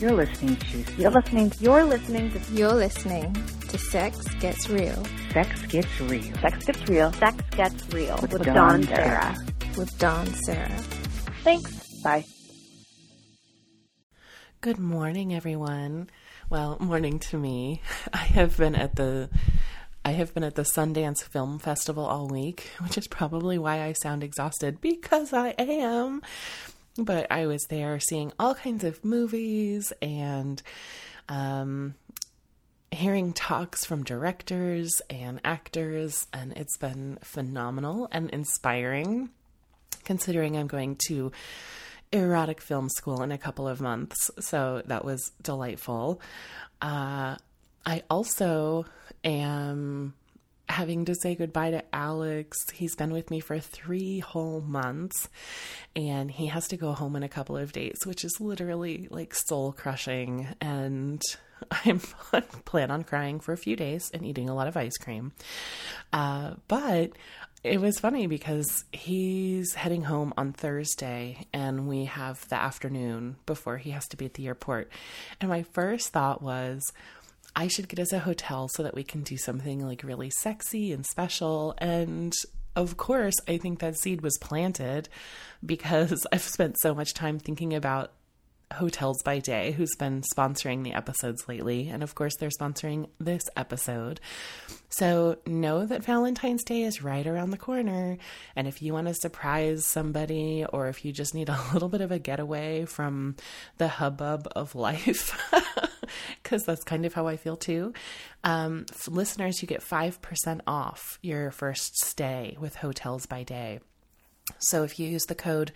You're listening to. You're listening. You're listening to. You're listening to Sex Gets Real. Sex Gets Real. Sex Gets Real. Sex Gets Real With with Dawn Dawn Sarah. Sarah. with Dawn Sarah. Thanks. Bye. Good morning, everyone. Well, morning to me. I have been at the I have been at the Sundance Film Festival all week, which is probably why I sound exhausted because I am. But I was there seeing all kinds of movies and um hearing talks from directors and actors and it's been phenomenal and inspiring considering I'm going to erotic film school in a couple of months. So that was delightful. Uh, I also am having to say goodbye to Alex. He's been with me for three whole months and he has to go home in a couple of days, which is literally like soul crushing. And I'm plan on crying for a few days and eating a lot of ice cream. Uh, but it was funny because he's heading home on Thursday and we have the afternoon before he has to be at the airport. And my first thought was, I should get us a hotel so that we can do something like really sexy and special. And of course, I think that seed was planted because I've spent so much time thinking about Hotels by Day, who's been sponsoring the episodes lately. And of course, they're sponsoring this episode. So know that Valentine's Day is right around the corner. And if you want to surprise somebody, or if you just need a little bit of a getaway from the hubbub of life, because that's kind of how I feel too, um, listeners, you get 5% off your first stay with Hotels by Day. So if you use the code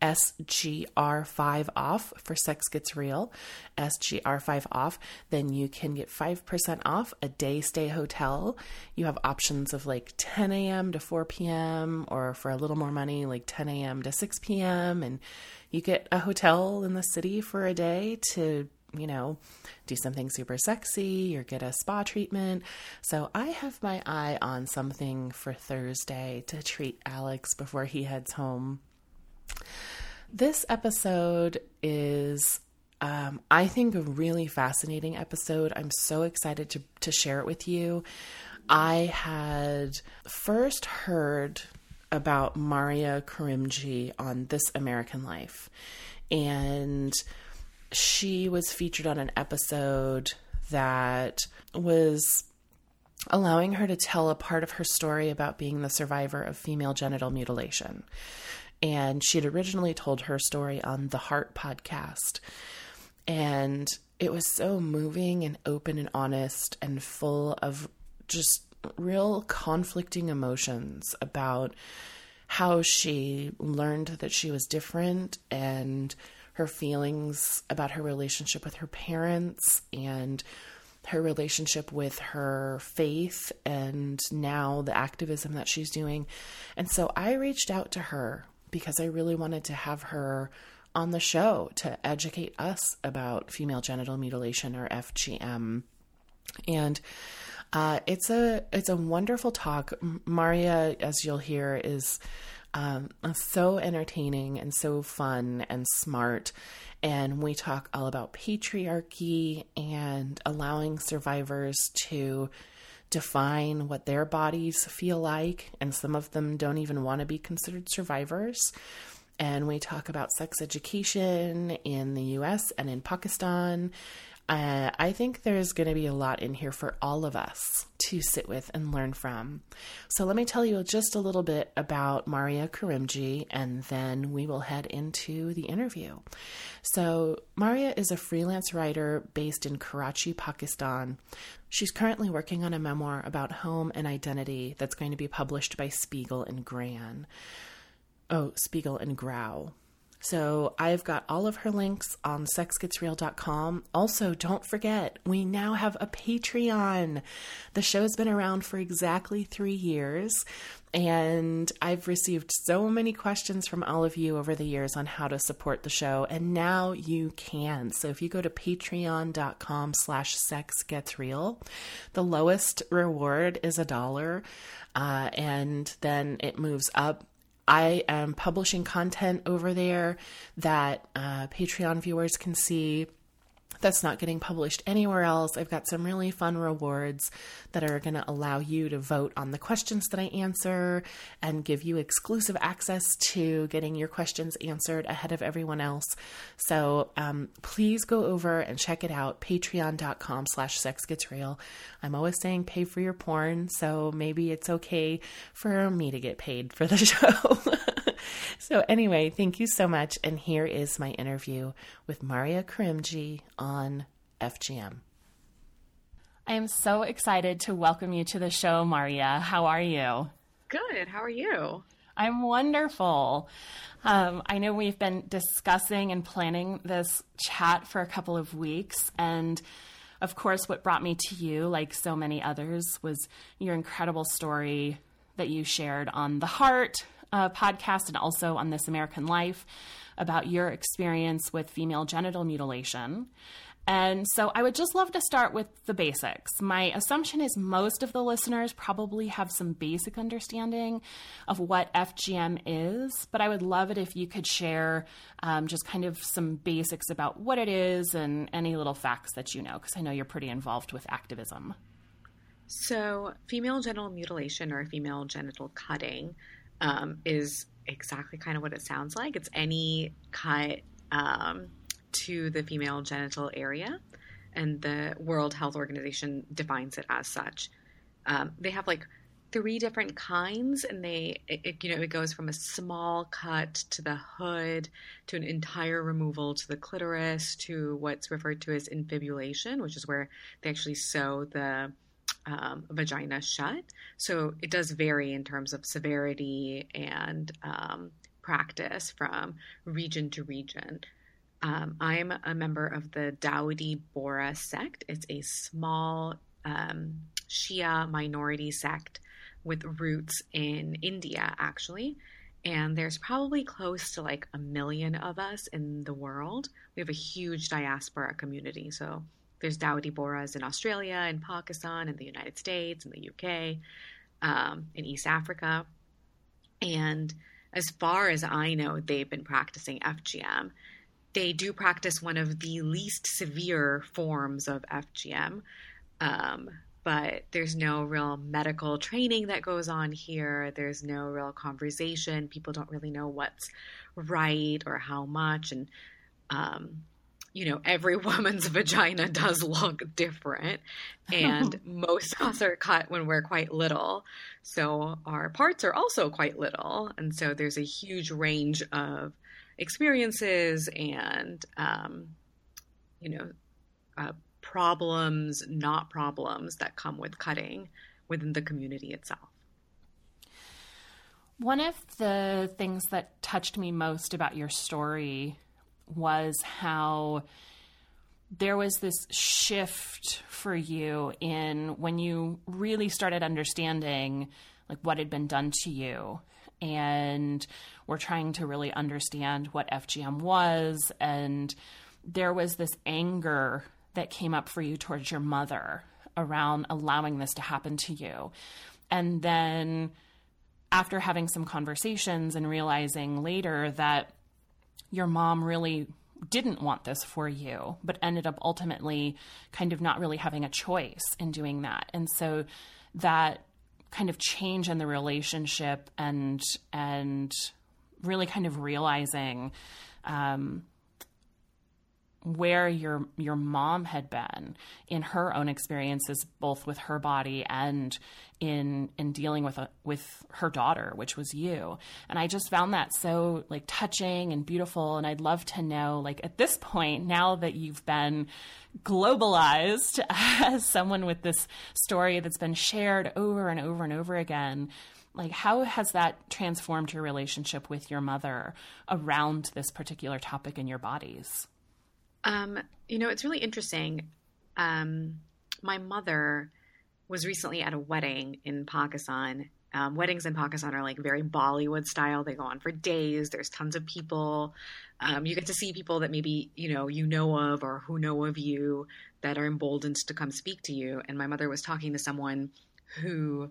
SGR5 off for Sex Gets Real, SGR5 off, then you can get 5% off a day stay hotel. You have options of like 10 a.m. to 4 p.m. or for a little more money, like 10 a.m. to 6 p.m. And you get a hotel in the city for a day to you know, do something super sexy or get a spa treatment. So I have my eye on something for Thursday to treat Alex before he heads home. This episode is, um, I think, a really fascinating episode. I'm so excited to, to share it with you. I had first heard about Mariya Karimjee on This American Life. And she was featured on an episode that was allowing her to tell a part of her story about being the survivor of female genital mutilation. And she had originally told her story on the Heart podcast. And it was so moving and open and honest and full of just real conflicting emotions about how she learned that she was different and her feelings about her relationship with her parents and her relationship with her faith and now the activism that she's doing. And so I reached out to her because I really wanted to have her on the show to educate us about female genital mutilation or FGM. And uh, it's a it's a wonderful talk. Mariya, as you'll hear, is um, so entertaining and so fun and smart. And we talk all about patriarchy and allowing survivors to define what their bodies feel like. And some of them don't even want to be considered survivors. And we talk about sex education in the US and in Pakistan. Uh, I think there's going to be a lot in here for all of us to sit with and learn from. So, let me tell you just a little bit about Mariya Karimjee, and then we will head into the interview. So, Mariya is a freelance writer based in Karachi, Pakistan. She's currently working on a memoir about home and identity that's going to be published by Spiegel and Gran. Oh, Spiegel and Grau. So I've got all of her links on sexgetsreal.com. Also, don't forget, we now have a Patreon. The show's been around for exactly three years, and I've received so many questions from all of you over the years on how to support the show, and now you can. So if you go to patreon.com slash sex gets real, the lowest reward is a dollar, uh, and then it moves up I am publishing content over there that uh, Patreon viewers can see. That's not getting published anywhere else. I've got some really fun rewards that are going to allow you to vote on the questions that I answer and give you exclusive access to getting your questions answered ahead of everyone else. So um, please go over and check it out. Patreon.com slash sex gets real. I'm always saying pay for your porn, so maybe it's okay for me to get paid for the show. so anyway, thank you so much. And here is my interview with Mariya Karimjee on FGM. I am so excited to welcome you to the show, Mariya. How are you? Good. How are you? I'm wonderful. Um, I know we've been discussing and planning this chat for a couple of weeks. And of course, what brought me to you, like so many others, was your incredible story that you shared on the Heart uh, podcast and also on This American Life about your experience with female genital mutilation. And so I would just love to start with the basics. My assumption is most of the listeners probably have some basic understanding of what FGM is, but I would love it if you could share um, just kind of some basics about what it is and any little facts that you know, because I know you're pretty involved with activism. So, female genital mutilation or female genital cutting um, is exactly kind of what it sounds like. It's any cut um, to the female genital area, and the World Health Organization defines it as such. Um, they have like three different kinds, and they, it, you know, it goes from a small cut to the hood to an entire removal to the clitoris to what's referred to as infibulation, which is where they actually sew the um, vagina shut. So it does vary in terms of severity and um, practice from region to region. Um, I'm a member of the Dawoodi Bohra sect. It's a small um, Shia minority sect with roots in India, actually. And there's probably close to like a million of us in the world. We have a huge diaspora community. So there's Dawoodi Bohras in Australia, in Pakistan, in the United States, in the UK, um, in East Africa. And as far as I know, they've been practicing FGM. They do practice one of the least severe forms of FGM, um, but there's no real medical training that goes on here. There's no real conversation. People don't really know what's right or how much. And um, you know, every woman's vagina does look different. And most of us are cut when we're quite little. So our parts are also quite little. And so there's a huge range of experiences and, um, you know, uh, problems, not problems that come with cutting within the community itself. One of the things that touched me most about your story was how there was this shift for you in when you really started understanding like what had been done to you and we're trying to really understand what FGM was. And there was this anger that came up for you towards your mother around allowing this to happen to you. And then after having some conversations and realizing later that your mom really didn't want this for you, but ended up ultimately kind of not really having a choice in doing that. And so that kind of change in the relationship and and really kind of realizing um, where your your mom had been in her own experiences both with her body and in in dealing with a, with her daughter which was you. And i just found that so like touching and beautiful. And i'd love to know like at this point now that you've been globalized as someone with this story that's been shared over and over and over again like how has that transformed your relationship with your mother around this particular topic in your bodies um, you know, it's really interesting. Um, my mother was recently at a wedding in Pakistan. Um, weddings in Pakistan are like very Bollywood style. They go on for days. There's tons of people. Um, you get to see people that maybe you know you know of or who know of you that are emboldened to come speak to you. And my mother was talking to someone who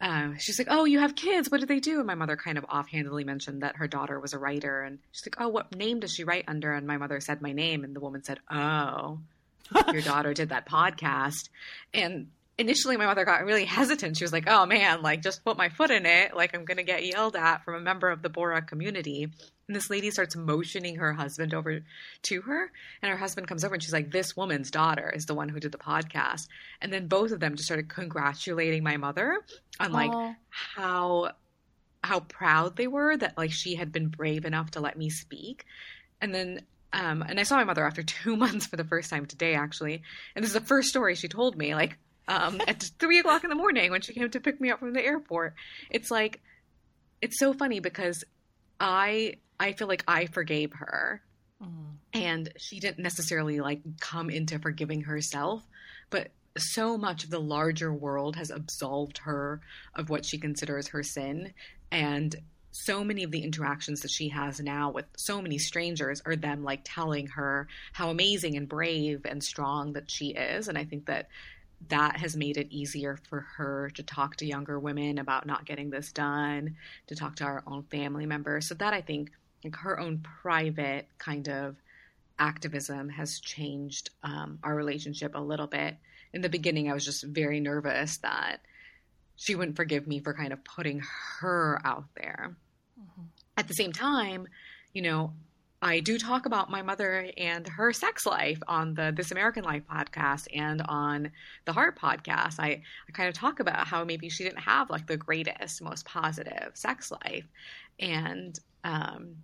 um, she's like, "Oh, you have kids. What do they do?" And my mother kind of offhandedly mentioned that her daughter was a writer, and she's like, "Oh, what name does she write under?" And my mother said my name, and the woman said, "Oh, your daughter did that podcast." And initially, my mother got really hesitant. She was like, "Oh man, like just put my foot in it. Like I'm gonna get yelled at from a member of the Bohra community." And this lady starts motioning her husband over to her. And her husband comes over and she's like, This woman's daughter is the one who did the podcast. And then both of them just started congratulating my mother on like how how proud they were that like she had been brave enough to let me speak. And then um and I saw my mother after two months for the first time today actually. And this is the first story she told me, like um at three o'clock in the morning when she came to pick me up from the airport. It's like it's so funny because I I feel like I forgave her. And she didn't necessarily like come into forgiving herself, but so much of the larger world has absolved her of what she considers her sin. And so many of the interactions that she has now with so many strangers are them like telling her how amazing and brave and strong that she is. And i think that that has made it easier for her to talk to younger women about not getting this done, to talk to our own family members. So that I think like her own private kind of activism has changed um, our relationship a little bit. In the beginning, I was just very nervous that she wouldn't forgive me for kind of putting her out there. At the same time, you know, I do talk about my mother and her sex life on the This American Life podcast and on the Heart podcast. I, I kind of talk about how maybe she didn't have like the greatest, most positive sex life. And um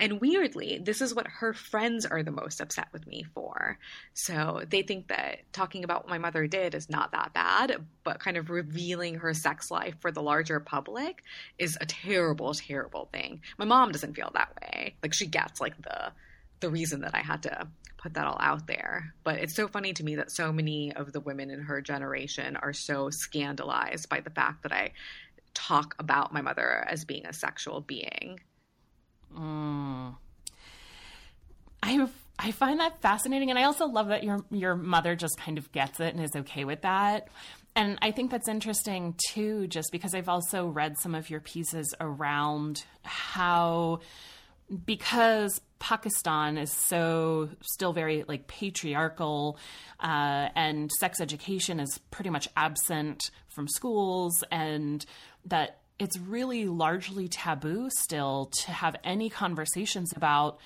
and weirdly, this is what her friends are the most upset with me for. So they think that talking about what my mother did is not that bad, but kind of revealing her sex life for the larger public is a terrible, terrible thing. My mom doesn't feel that way. Like she gets like the the reason that I had to put that all out there. But it's so funny to me that so many of the women in her generation are so scandalized by the fact that I talk about my mother as being a sexual being. I I find that fascinating, and I also love that your your mother just kind of gets it and is okay with that. And I think that's interesting too, just because I've also read some of your pieces around how because Pakistan is so still very like patriarchal, uh, and sex education is pretty much absent from schools, and that it's really largely taboo still to have any conversations about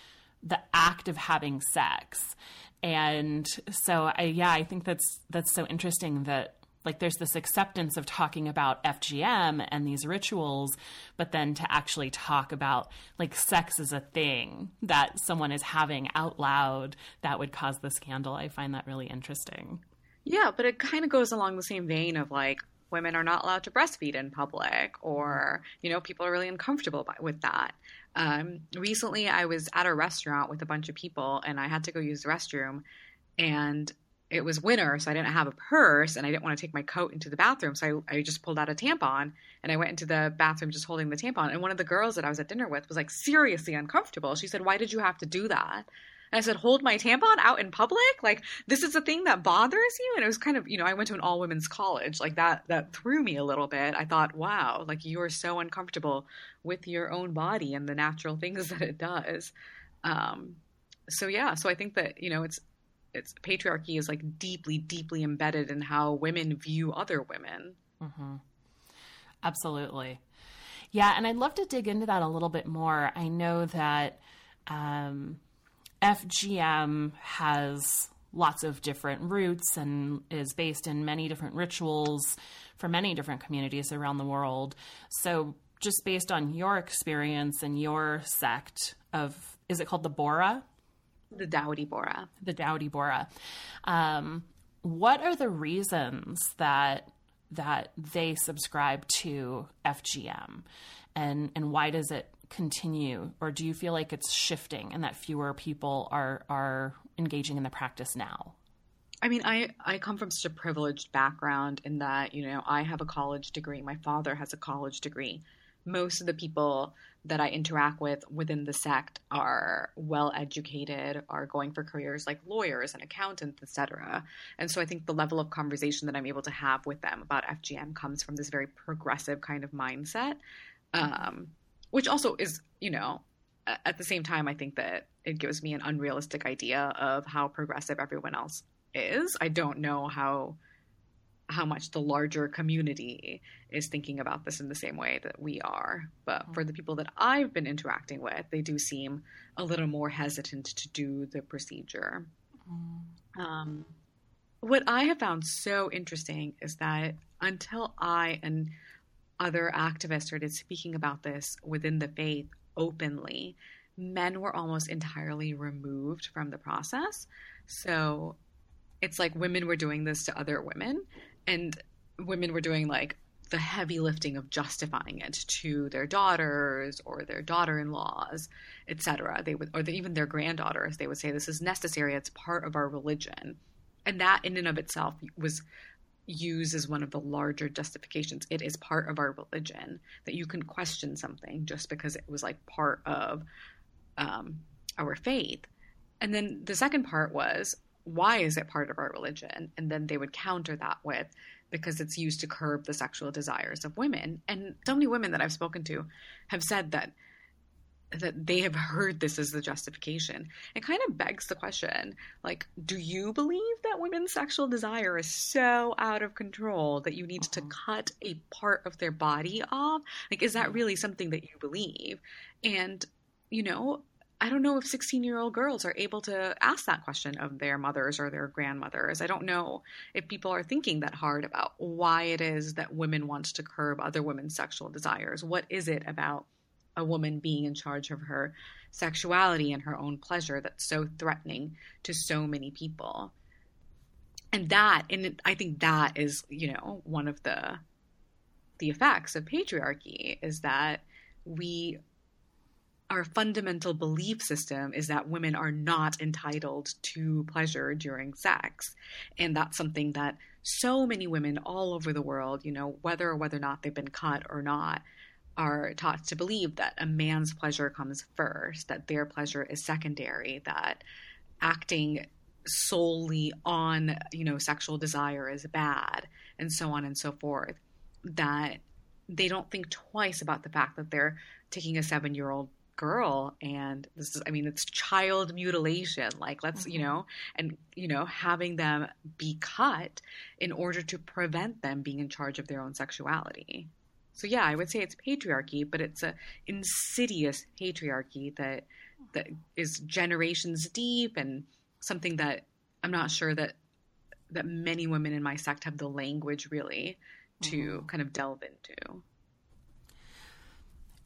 the act of having sex. And so I yeah, I think that's that's so interesting that like there's this acceptance of talking about FGM and these rituals, but then to actually talk about like sex as a thing that someone is having out loud that would cause the scandal. I find that really interesting. Yeah, but it kind of goes along the same vein of like women are not allowed to breastfeed in public, or you know, people are really uncomfortable by, with that. Um, recently, I was at a restaurant with a bunch of people, and I had to go use the restroom, and it was winter, so I didn't have a purse, and I didn't want to take my coat into the bathroom, so I, I just pulled out a tampon, and I went into the bathroom just holding the tampon. And one of the girls that I was at dinner with was like seriously uncomfortable. She said, "Why did you have to do that?" I said, hold my tampon out in public? Like, this is a thing that bothers you? And it was kind of, you know, I went to an all women's college. Like, that, that threw me a little bit. I thought, wow, like, you are so uncomfortable with your own body and the natural things that it does. Um, so, yeah, so I think that, you know, it's, it's patriarchy is like deeply, deeply embedded in how women view other women. Absolutely. Yeah, and I'd love to dig into that a little bit more. I know that um, FGM has lots of different roots and is based in many different rituals for many different communities around the world. So, just based on your experience and your sect of, is it called the Bohra? The Dawoodi Bohra. the Dawoodi Bohra. Um, what are the reasons that that they subscribe to FGM, and and why does it continue, or do you feel like it's shifting and that fewer people are are engaging in the practice now? I mean, I, I come from such a privileged background in that, you know, I have a college degree. My father has a college degree. most of the people that I interact with within the sect are well educated, are going for careers like lawyers and accountants, etc. And so I think the level of conversation that I'm able to have with them about FGM comes from this very progressive kind of mindset, um, which also is, you know, at the same time, I think that it gives me an unrealistic idea of how progressive everyone else is. I don't know how how much the larger community is thinking about this in the same way that we are. But for the people that I've been interacting with, they do seem a little more hesitant to do the procedure. Mm. Um, what I have found so interesting is that until I and other activists started speaking about this within the faith openly, men were almost entirely removed from the process. So it's like women were doing this to other women, and women were doing like the heavy lifting of justifying it to their daughters or their daughter-in-laws, etc. They would, or even their granddaughters. They would say this is necessary. It's part of our religion, and that in and of itself was used as one of the larger justifications. It is part of our religion that you can question something just because it was like part of um, our faith. And then the second part was why is it part of our religion? And then they would counter that with because it's used to curb the sexual desires of women. And so many women that I've spoken to have said that that they have heard this as the justification. It kind of begs the question, like, do you believe that women's sexual desire is so out of control that you need uh-huh. to cut a part of their body off? Like, is that really something that you believe? And, you know, I don't know if 16 year old girls are able to ask that question of their mothers or their grandmothers. I don't know if people are thinking that hard about why it is that women want to curb other women's sexual desires. What is it about a woman being in charge of her sexuality and her own pleasure that's so threatening to so many people? And that, and I think that is, you know, one of the the effects of patriarchy is that we our fundamental belief system is that women are not entitled to pleasure during sex. And that's something that so many women all over the world, you know, whether or whether or not they've been cut or not, are taught to believe that a man's pleasure comes first, that their pleasure is secondary, that acting solely on, you know, sexual desire is bad, and so on and so forth. That they don't think twice about the fact that they're taking a seven year old girl and this is i mean it's child mutilation like let's mm-hmm. you know and you know having them be cut in order to prevent them being in charge of their own sexuality so yeah i would say it's patriarchy but it's a insidious patriarchy that that is generations deep and something that i'm not sure that that many women in my sect have the language really to mm-hmm. kind of delve into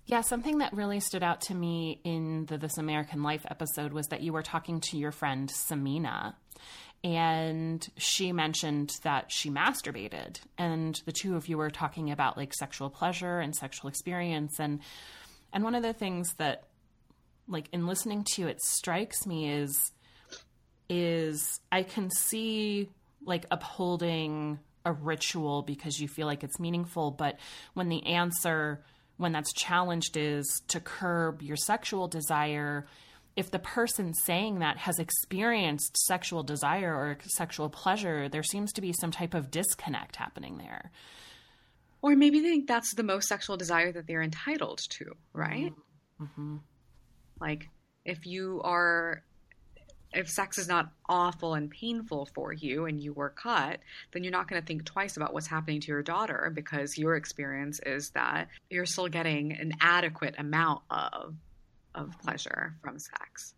yeah, something that really stood out to me in the This American Life episode was that you were talking to your friend Samina, and she mentioned that she masturbated, and the two of you were talking about like sexual pleasure and sexual experience, and and one of the things that, like in listening to it strikes me is is I can see like upholding a ritual because you feel like it's meaningful, but when the answer when that's challenged is to curb your sexual desire if the person saying that has experienced sexual desire or sexual pleasure there seems to be some type of disconnect happening there. Or maybe they think that's the most sexual desire that they're entitled to right? Mm-hmm. like if you are if sex is not awful and painful for you and you were cut, then you're not going to think twice about what's happening to your daughter because your experience is that you're still getting an adequate amount of of pleasure from sex.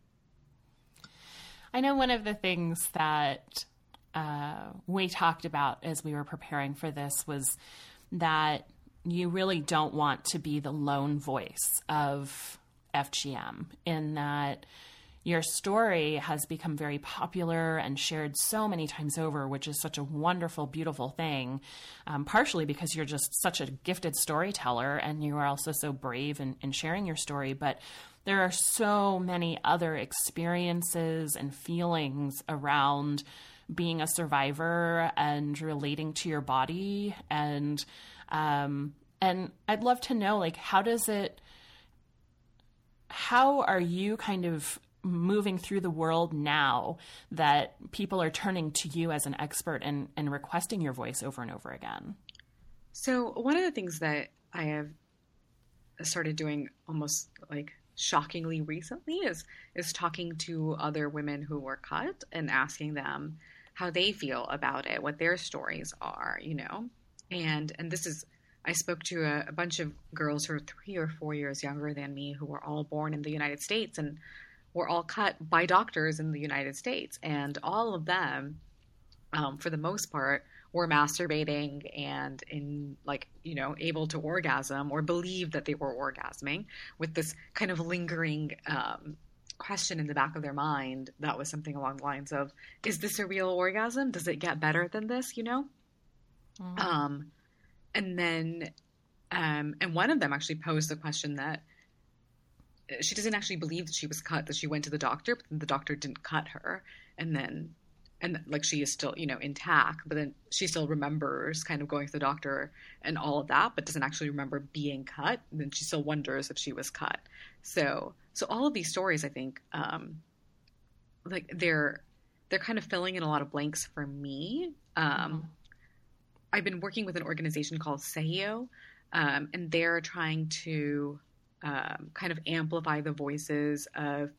I know one of the things that uh, we talked about as we were preparing for this was that you really don't want to be the lone voice of FGM in that your story has become very popular and shared so many times over, which is such a wonderful, beautiful thing. Um, partially because you're just such a gifted storyteller and you are also so brave in, in sharing your story. But there are so many other experiences and feelings around being a survivor and relating to your body and um, And I'd love to know, like, how does it, how are you kind of moving through the world now that people are turning to you as an expert and, and requesting your voice over and over again? So, one of the things that I have started doing almost like shockingly recently is is talking to other women who were cut and asking them how they feel about it, what their stories are, you know. And and this is I spoke to a, a bunch of girls who are three or four years younger than me who were all born in the United States and were all cut by doctors in the United States, and all of them, um, for the most part, were masturbating and in like you know able to orgasm or believed that they were orgasming with this kind of lingering um, question in the back of their mind that was something along the lines of is this a real orgasm? Does it get better than this? You know? Mm-hmm. um, and then um, and one of them actually posed the question that she doesn't actually believe that she was cut that she went to the doctor but the doctor didn't cut her. And then and like she is still you know intact but then she still remembers kind of going to the doctor and all of that but doesn't actually remember being cut and then she still wonders if she was cut so so all of these stories i think um like they're they're kind of filling in a lot of blanks for me um mm-hmm. i've been working with an organization called Sahiyo um, and they're trying to um, kind of amplify the voices of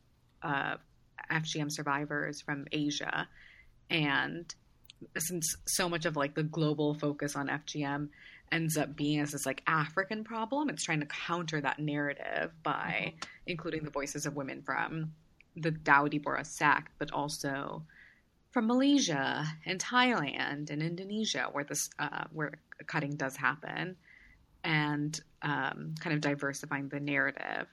uh, FGM survivors from Asia. And since so much of like the global focus on FGM ends up being as this like African problem, it's trying to counter that narrative by mm-hmm. including the voices of women from the Dawoodi Bohra sect, but also from Malaysia and Thailand and Indonesia, where this uh, where cutting does happen, and um, kind of diversifying the narrative.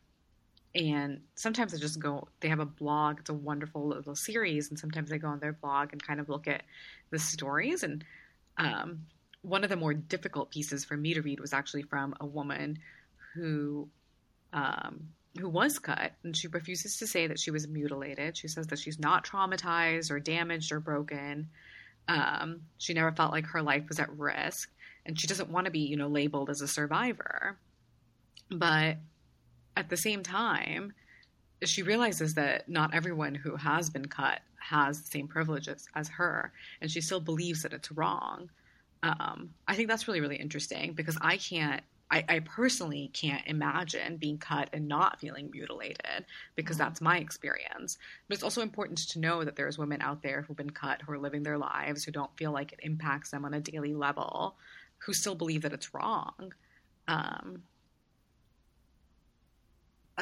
And sometimes I just go, they have a blog, it's a wonderful little series. And sometimes I go on their blog and kind of look at the stories. And um, one of the more difficult pieces for me to read was actually from a woman who. Um, who was cut, and she refuses to say that she was mutilated. She says that she's not traumatized or damaged or broken. Um, she never felt like her life was at risk and she doesn't want to be, you know, labeled as a survivor. But at the same time, she realizes that not everyone who has been cut has the same privileges as her, and she still believes that it's wrong. Um, I think that's really, really interesting because I can't, I, I, personally can't imagine being cut and not feeling mutilated because mm-hmm. that's my experience. But it's also important to know that there's women out there who've been cut, who are living their lives, who don't feel like it impacts them on a daily level who still believe that it's wrong. Um,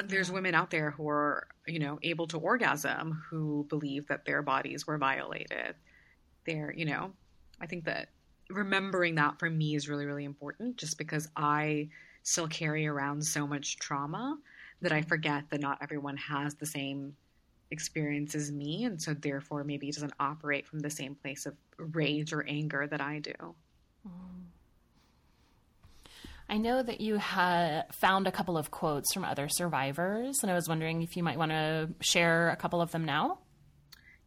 there's women out there who are, you know, able to orgasm who believe that their bodies were violated. They're, you know, I think that remembering that for me is really, really important just because I still carry around so much trauma that I forget that not everyone has the same experience as me. And so therefore maybe it doesn't operate from the same place of rage or anger that I do. Mm. I know that you found a couple of quotes from other survivors, and I was wondering if you might want to share a couple of them now.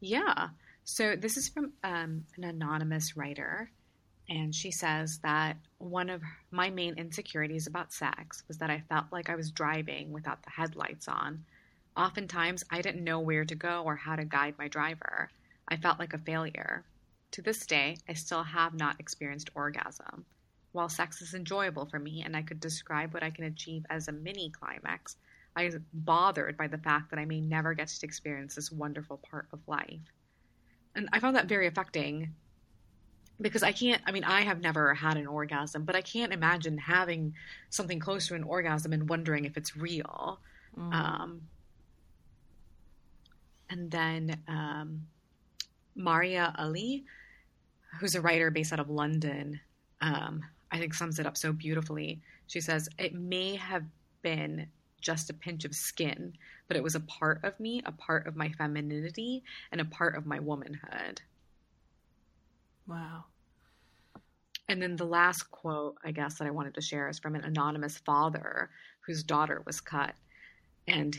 Yeah. So this is from um, an anonymous writer, and she says that one of my main insecurities about sex was that I felt like I was driving without the headlights on. Oftentimes, I didn't know where to go or how to guide my driver. I felt like a failure. To this day, I still have not experienced orgasm. While sex is enjoyable for me and I could describe what I can achieve as a mini climax, I was bothered by the fact that I may never get to experience this wonderful part of life. And I found that very affecting because I can't, I mean, I have never had an orgasm, but I can't imagine having something close to an orgasm and wondering if it's real. Mm. Um, and then um, Maria Ali, who's a writer based out of London, um, I think sums it up so beautifully. She says, It may have been just a pinch of skin, but it was a part of me, a part of my femininity, and a part of my womanhood. Wow. And then the last quote, I guess, that I wanted to share is from an anonymous father whose daughter was cut. And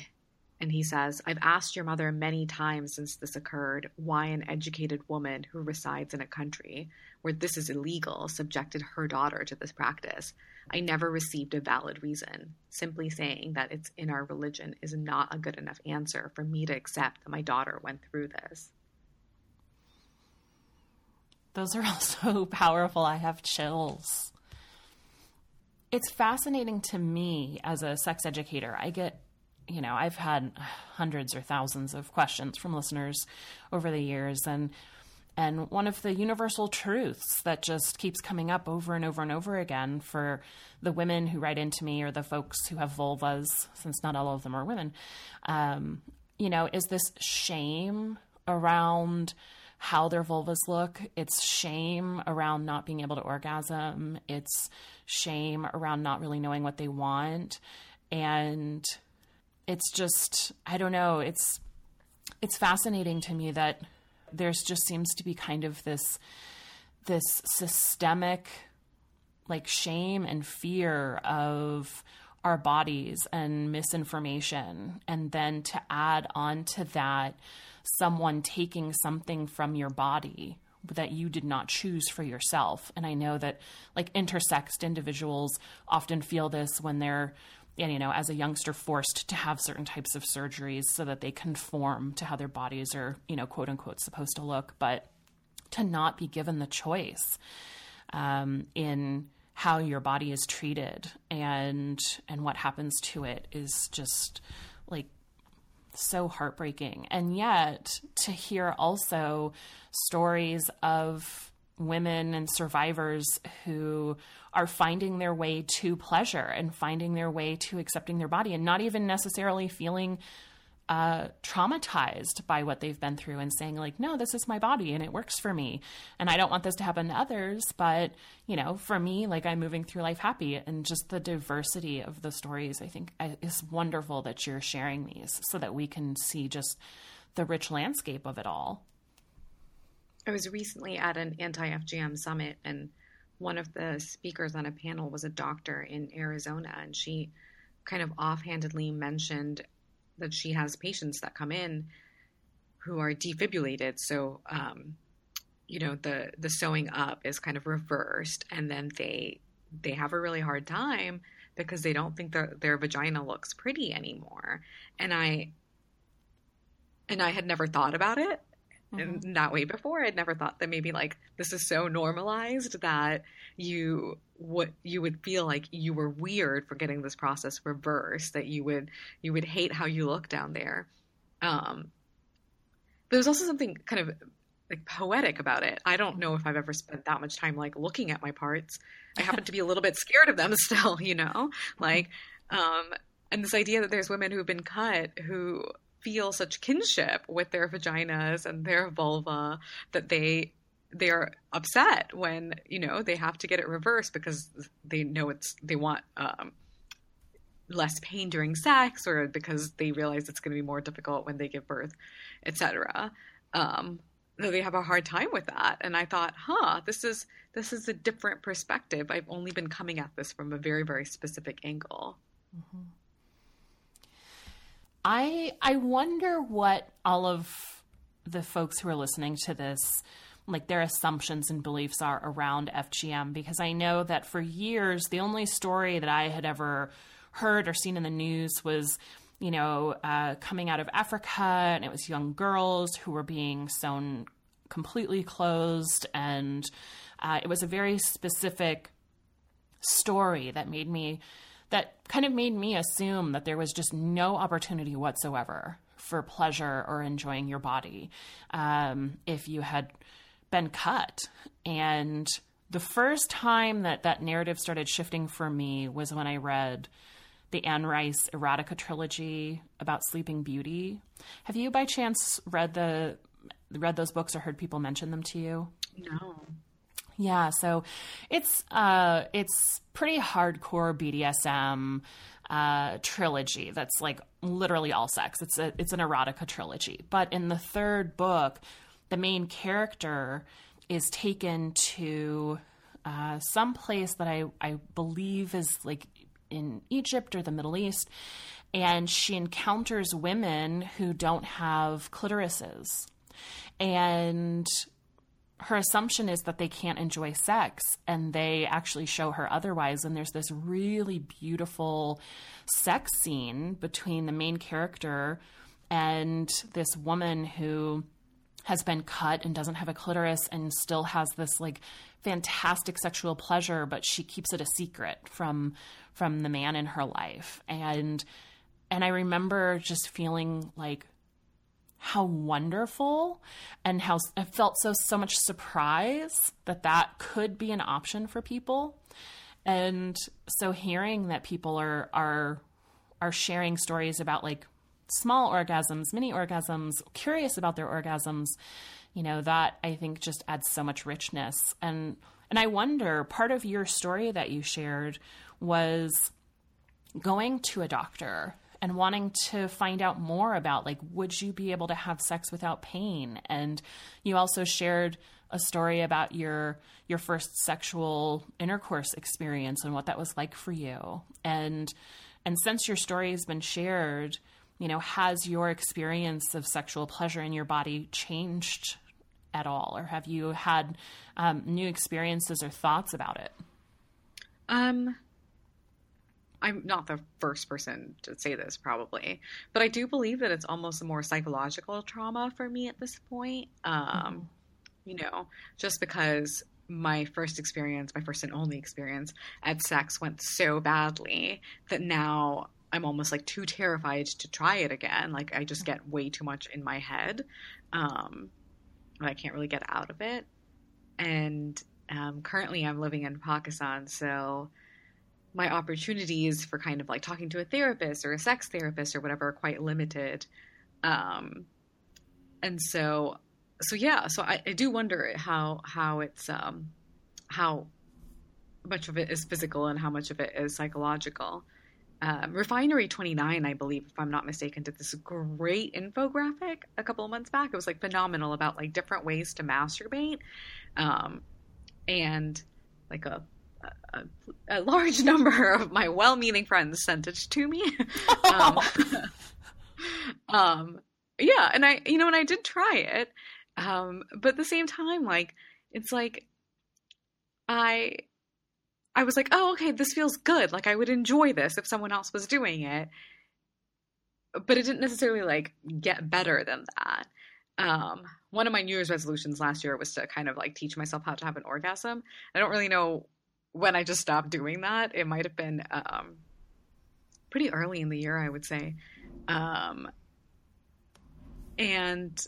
And he says, I've asked your mother many times since this occurred why an educated woman who resides in a country where this is illegal subjected her daughter to this practice. I never received a valid reason. Simply saying that it's in our religion is not a good enough answer for me to accept that my daughter went through this. Those are all so powerful. I have chills. It's fascinating to me as a sex educator. I get, you know, I've had hundreds or thousands of questions from listeners over the years and and one of the universal truths that just keeps coming up over and over and over again for the women who write into me or the folks who have vulvas, since not all of them are women, um, you know, is this shame around how their vulvas look. It's shame around not being able to orgasm. It's shame around not really knowing what they want. And it's just, I don't know, it's it's fascinating to me that there's just seems to be kind of this this systemic like shame and fear of our bodies and misinformation and then to add on to that someone taking something from your body that you did not choose for yourself. And i know that like intersexed individuals often feel this when they're and you know as a youngster forced to have certain types of surgeries so that they conform to how their bodies are you know quote unquote supposed to look but to not be given the choice um, in how your body is treated and and what happens to it is just like so heartbreaking. And yet to hear also stories of women and survivors who are finding their way to pleasure and finding their way to accepting their body and not even necessarily feeling uh, traumatized by what they've been through and saying like no this is my body and it works for me and i don't want this to happen to others. But you know for me like i'm moving through life happy and just the diversity of the stories i think is wonderful that you're sharing these so that we can see just the rich landscape of it all I was recently at an anti FGM summit, and one of the speakers on a panel was a doctor in Arizona, and she kind of offhandedly mentioned that she has patients that come in who are defibrillated. So, um, you know, the the sewing up is kind of reversed, and then they they have a really hard time because they don't think their their vagina looks pretty anymore. And I and I had never thought about it mm-hmm. in that way before. I'd never thought that maybe like this is so normalized that you would you would feel like you were weird for getting this process reversed, that you would you would hate how you look down there. Um, there's also something kind of like poetic about it. I don't know if I've ever spent that much time like looking at my parts. I happen to be a little bit scared of them still, you know? Like um and this idea that there's women who've been cut who feel such kinship with their vaginas and their vulva that they they're upset when you know they have to get it reversed because they know it's they want um, less pain during sex or because they realize it's going to be more difficult when they give birth etc um, they have a hard time with that. And i thought huh this is this is a different perspective. I've only been coming at this from a very very specific angle. Mm-hmm. I I wonder what all of the folks who are listening to this like their assumptions and beliefs are around FGM because I know that for years the only story that I had ever heard or seen in the news was you know uh, coming out of Africa and it was young girls who were being sewn completely closed and uh, it was a very specific story that made me that kind of made me assume that there was just no opportunity whatsoever for pleasure or enjoying your body um, if you had been cut. And the first time that that narrative started shifting for me was when I read the Anne Rice erotica trilogy about Sleeping Beauty. Have you by chance read the read those books or heard people mention them to you? No. Yeah, so it's uh it's pretty hardcore BDSM uh trilogy that's like literally all sex. It's a it's an erotica trilogy. But in the third book, the main character is taken to uh some place that I I believe is like in Egypt or the Middle East and she encounters women who don't have clitorises. And her assumption is that they can't enjoy sex, and they actually show her otherwise. And there's this really beautiful sex scene between the main character and this woman who has been cut and doesn't have a clitoris and still has this like fantastic sexual pleasure but she keeps it a secret from from the man in her life and and I remember just feeling like how wonderful and how I felt so so much surprise that that could be an option for people. And so hearing that people are are are sharing stories about like small orgasms, mini orgasms, curious about their orgasms, you know, that I think just adds so much richness. And and I wonder, part of your story that you shared was going to a doctor and wanting to find out more about like would you be able to have sex without pain? And you also shared a story about your your first sexual intercourse experience and what that was like for you. And and since your story has been shared you know has your experience of sexual pleasure in your body changed at all? Or have you had um, new experiences or thoughts about it? Um I'm not the first person to say this probably, but I do believe that it's almost a more psychological trauma for me at this point. Um, mm-hmm. You know, just because my first experience, my first and only experience at sex went so badly that now I'm almost like too terrified to try it again. Like I just get way too much in my head. Um, and I can't really get out of it. And um, currently I'm living in Pakistan, so my opportunities for kind of like talking to a therapist or a sex therapist or whatever are quite limited. Um, and so, so yeah, so I, I do wonder how, how it's, um, how much of it is physical and how much of it is psychological. Um, Refinery 29, I believe, if I'm not mistaken, did this great infographic a couple of months back. It was like phenomenal about like different ways to masturbate. Um, and like a a, a, large number of my well-meaning friends sent it to me. um, um, yeah, and I, you know, and I did try it, um, but at the same time, like, it's like I, I was like, oh, okay, this feels good. Like, I would enjoy this if someone else was doing it, but it didn't necessarily like get better than that. Um, one of my New Year's resolutions last year was to kind of like teach myself how to have an orgasm. I don't really know when I just stopped doing that. It might have been um, pretty early in the year, I would say. Um, and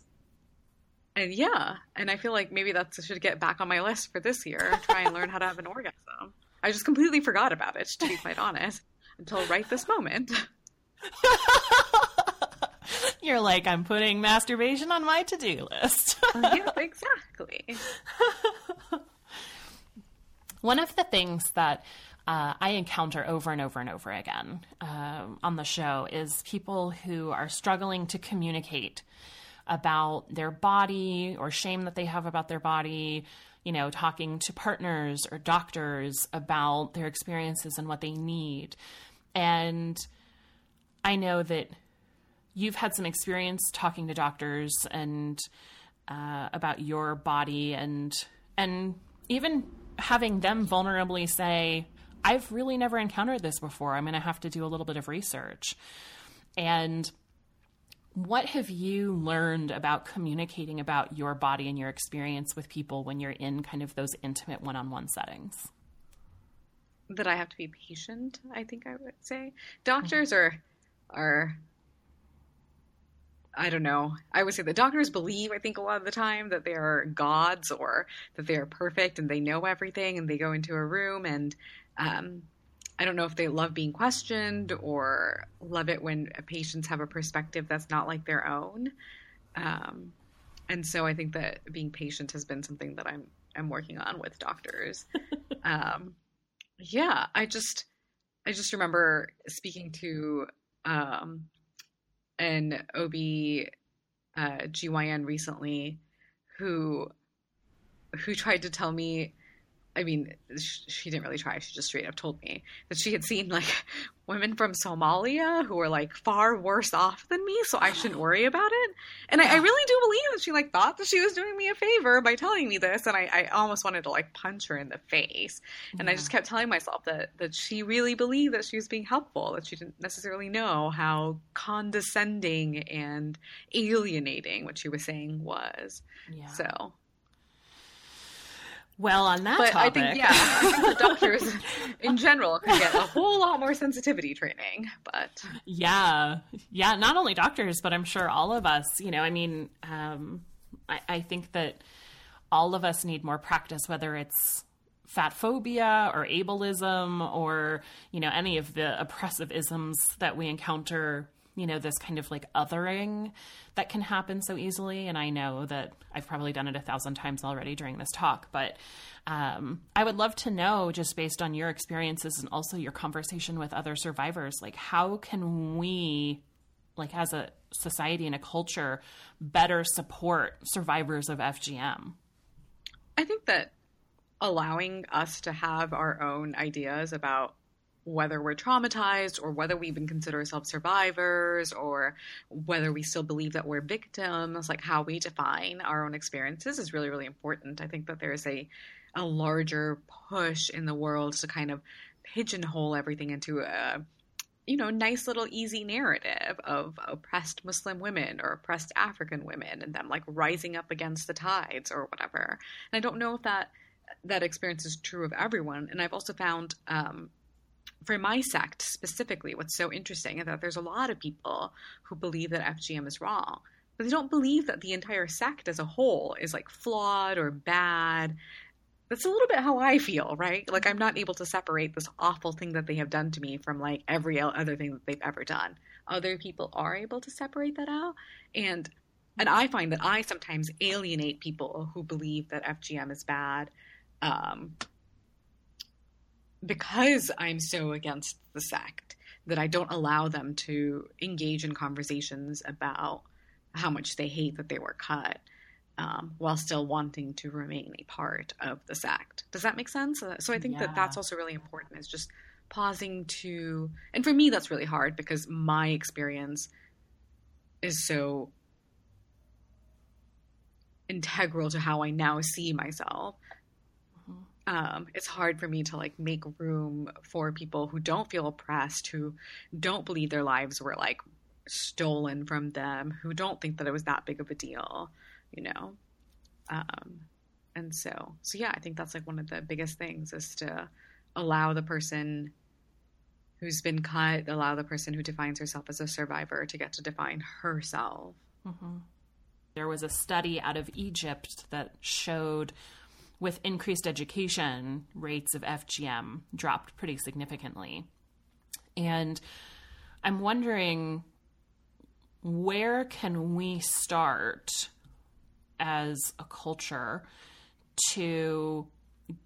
and yeah, and I feel like maybe that should get back on my list for this year. Try and learn how to have an orgasm. I just completely forgot about it, to be quite honest, until right this moment. You're like, I'm putting masturbation on my to do list. yeah, exactly. One of the things that uh, I encounter over and over and over again uh, on the show is people who are struggling to communicate about their body or shame that they have about their body, you know, talking to partners or doctors about their experiences and what they need. And I know that you've had some experience talking to doctors and uh, about your body and and even having them vulnerably say, I've really never encountered this before. I'm going to have to do a little bit of research. And what have you learned about communicating about your body and your experience with people when you're in kind of those intimate one on one settings? That I have to be patient, I think I would say. Doctors mm-hmm. are are I don't know. I would say the doctors believe, I think, a lot of the time that they are gods or that they are perfect and they know everything and they go into a room and um, I don't know if they love being questioned or love it when patients have a perspective that's not like their own. Um, and so I think that being patient has been something that I'm I'm working on with doctors. um, yeah, I just I just remember speaking to um, an OB uh, GYN recently who who tried to tell me I mean, she didn't really try. She just straight up told me that she had seen like women from Somalia who were like far worse off than me, so I shouldn't worry about it. And I, I really do believe that she like thought that she was doing me a favor by telling me this, and I, I almost wanted to like punch her in the face. And yeah. I just kept telling myself that that she really believed that she was being helpful, that she didn't necessarily know how condescending and alienating what she was saying was. Yeah. So well, on that but topic, I think yeah, I think the doctors in general could get a whole lot more sensitivity training. But yeah, yeah, not only doctors, but I'm sure all of us. You know, I mean, um, I, I think that all of us need more practice, whether it's fat phobia or ableism or you know any of the oppressive isms that we encounter you know, this kind of like othering that can happen so easily. And I know that I've probably done it a thousand times already during this talk, but um, I would love to know, just based on your experiences and also your conversation with other survivors, like how can we, like as a society and a culture, better support survivors of FGM? I think that allowing us to have our own ideas about whether we're traumatized or whether we even consider ourselves survivors or whether we still believe that we're victims, like how we define our own experiences is really, really important. I think that there's a a larger push in the world to kind of pigeonhole everything into a you know nice little easy narrative of oppressed muslim women or oppressed african women and them like rising up against the tides or whatever and i don't know if that that experience is true of everyone and i've also found um, for my sect specifically, what's so interesting is that there's a lot of people who believe that FGM is wrong, but they don't believe that the entire sect as a whole is like flawed or bad. That's a little bit how I feel, right? Like I'm not able to separate this awful thing that they have done to me from like every other thing that they've ever done. Other people are able to separate that out, and and I find that I sometimes alienate people who believe that FGM is bad. Um, because I'm so against the sect that I don't allow them to engage in conversations about how much they hate that they were cut um, while still wanting to remain a part of the sect. Does that make sense? Uh, so I think yeah. that that's also really important is just pausing to, and for me, that's really hard because my experience is so integral to how I now see myself um, it's hard for me to like make room for people who don't feel oppressed, who don't believe their lives were like stolen from them, who don't think that it was that big of a deal, you know. Um, and so, so yeah, I think that's like one of the biggest things is to allow the person who's been cut, allow the person who defines herself as a survivor to get to define herself. Mm-hmm. There was a study out of Egypt that showed with increased education, rates of FGM dropped pretty significantly. And I'm wondering where can we start as a culture to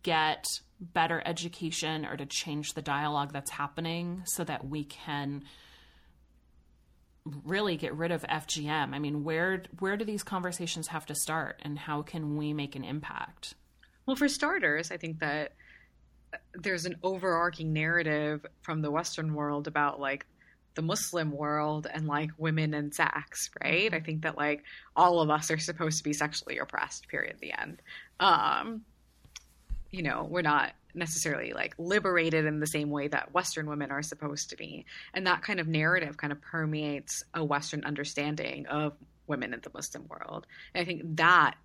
get better education or to change the dialogue that's happening so that we can really get rid of FGM. I mean, where where do these conversations have to start and how can we make an impact? Well, for starters, I think that there's an overarching narrative from the Western world about like the Muslim world and like women and sex, right? I think that like all of us are supposed to be sexually oppressed, period, the end. Um, you know, we're not necessarily like liberated in the same way that Western women are supposed to be. And that kind of narrative kind of permeates a Western understanding of women in the Muslim world. And I think that